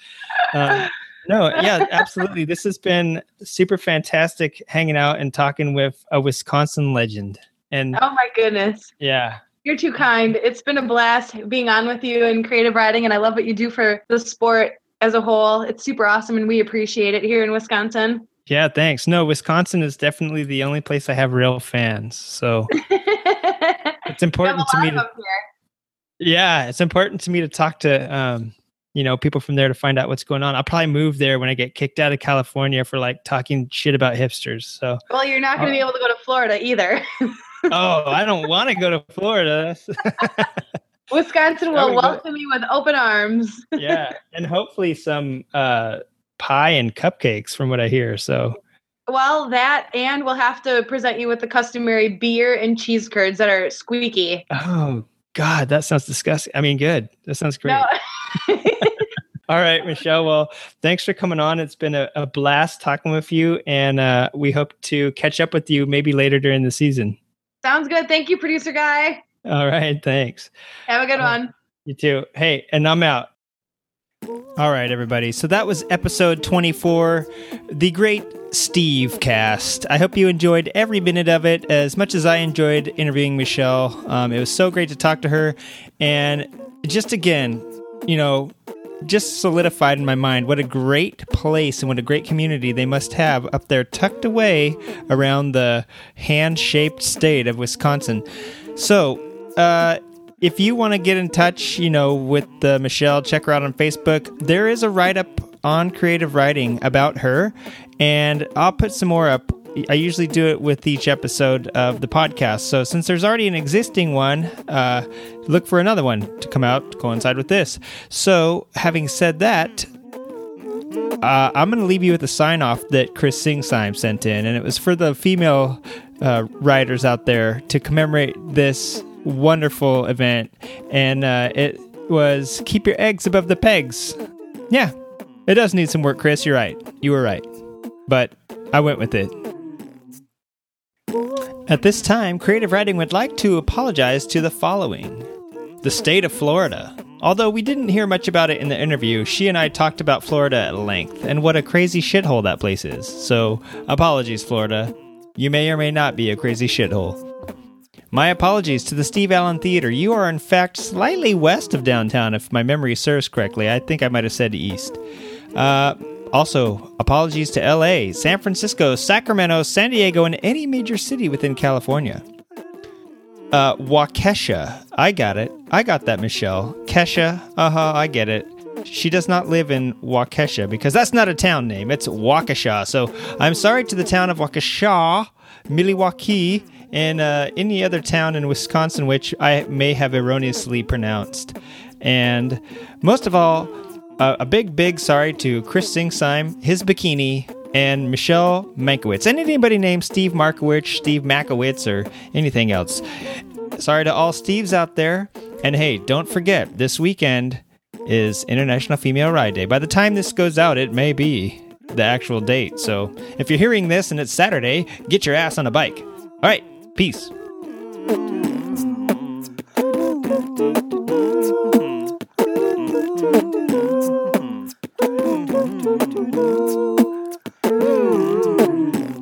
Um, no, yeah, absolutely. This has been super fantastic hanging out and talking with a Wisconsin legend. And oh my goodness. yeah, You're too kind. It's been a blast being on with you in creative writing, and I love what you do for the sport as a whole. It's super awesome, and we appreciate it here in Wisconsin. yeah, thanks. No, Wisconsin is definitely the only place I have real fans. So it's important to me to Yeah, it's important to me to talk to um, you know, people from there to find out what's going on. I'll probably move there when I get kicked out of California for like talking shit about hipsters. So, Well, you're not going to be able to go to Florida either. oh, I don't want to go to Florida. Wisconsin will welcome you with open arms. yeah, and hopefully some uh pie and cupcakes from what I hear. So, Well, that and we'll have to present you with the customary beer and cheese curds that are squeaky. oh god, that sounds disgusting. I mean, good. That sounds great. No. All right, Michelle. Well, thanks for coming on. It's been a, a blast talking with you, and uh, we hope to catch up with you maybe later during the season. Sounds good. Thank you, producer guy. All right, thanks. Have a good Uh, one. You too. Hey, and I'm out. All right, everybody. So that was episode 24, the great Steve cast. I hope you enjoyed every minute of it as much as I enjoyed interviewing Michelle. Um, it was so great to talk to her. And just again, you know, just solidified in my mind what a great place and what a great community they must have up there tucked away around the hand shaped state of Wisconsin. So, uh, if you want to get in touch, you know, with uh, Michelle, check her out on Facebook. There is a write up on creative writing about her, and I'll put some more up. I usually do it with each episode of the podcast. So since there's already an existing one, uh, look for another one to come out to coincide with this. So having said that, uh, I'm going to leave you with a sign off that Chris Singsime sent in, and it was for the female uh, writers out there to commemorate this wonderful event, and uh, it was keep your eggs above the pegs. Yeah, it does need some work, Chris. You're right. You were right, but I went with it. At this time, Creative Writing would like to apologize to the following the state of Florida. Although we didn't hear much about it in the interview, she and I talked about Florida at length and what a crazy shithole that place is. So, apologies, Florida. You may or may not be a crazy shithole. My apologies to the Steve Allen Theater. You are, in fact, slightly west of downtown, if my memory serves correctly. I think I might have said east. Uh, also, apologies to LA, San Francisco, Sacramento, San Diego, and any major city within California. Uh, Waukesha. I got it. I got that, Michelle. Kesha. Uh huh. I get it. She does not live in Waukesha because that's not a town name. It's Waukesha. So I'm sorry to the town of Waukesha, Milwaukee, and uh, any other town in Wisconsin which I may have erroneously pronounced. And most of all, uh, a big, big sorry to Chris Singsime, his bikini, and Michelle Mankiewicz. And anybody named Steve Markowitz, Steve Makowitz, or anything else. Sorry to all Steves out there. And hey, don't forget, this weekend is International Female Ride Day. By the time this goes out, it may be the actual date. So if you're hearing this and it's Saturday, get your ass on a bike. All right, peace.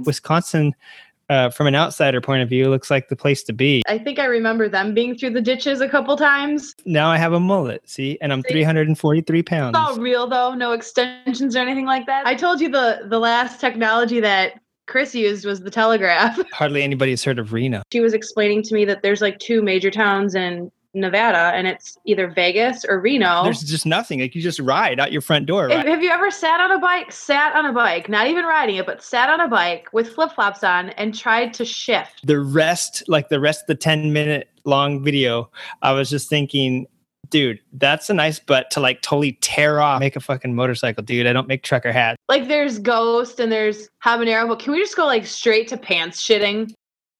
Wisconsin, uh, from an outsider point of view, looks like the place to be. I think I remember them being through the ditches a couple times. Now I have a mullet, see, and I'm 343 pounds. It's all real though, no extensions or anything like that. I told you the the last technology that Chris used was the telegraph. Hardly anybody's heard of Reno. She was explaining to me that there's like two major towns in Nevada and it's either Vegas or Reno. There's just nothing. Like you just ride out your front door, right? Have you ever sat on a bike, sat on a bike, not even riding it, but sat on a bike with flip flops on and tried to shift? The rest, like the rest of the 10 minute long video, I was just thinking, dude, that's a nice butt to like totally tear off, make a fucking motorcycle, dude. I don't make trucker hats. Like there's Ghost and there's Habanero, but can we just go like straight to pants shitting?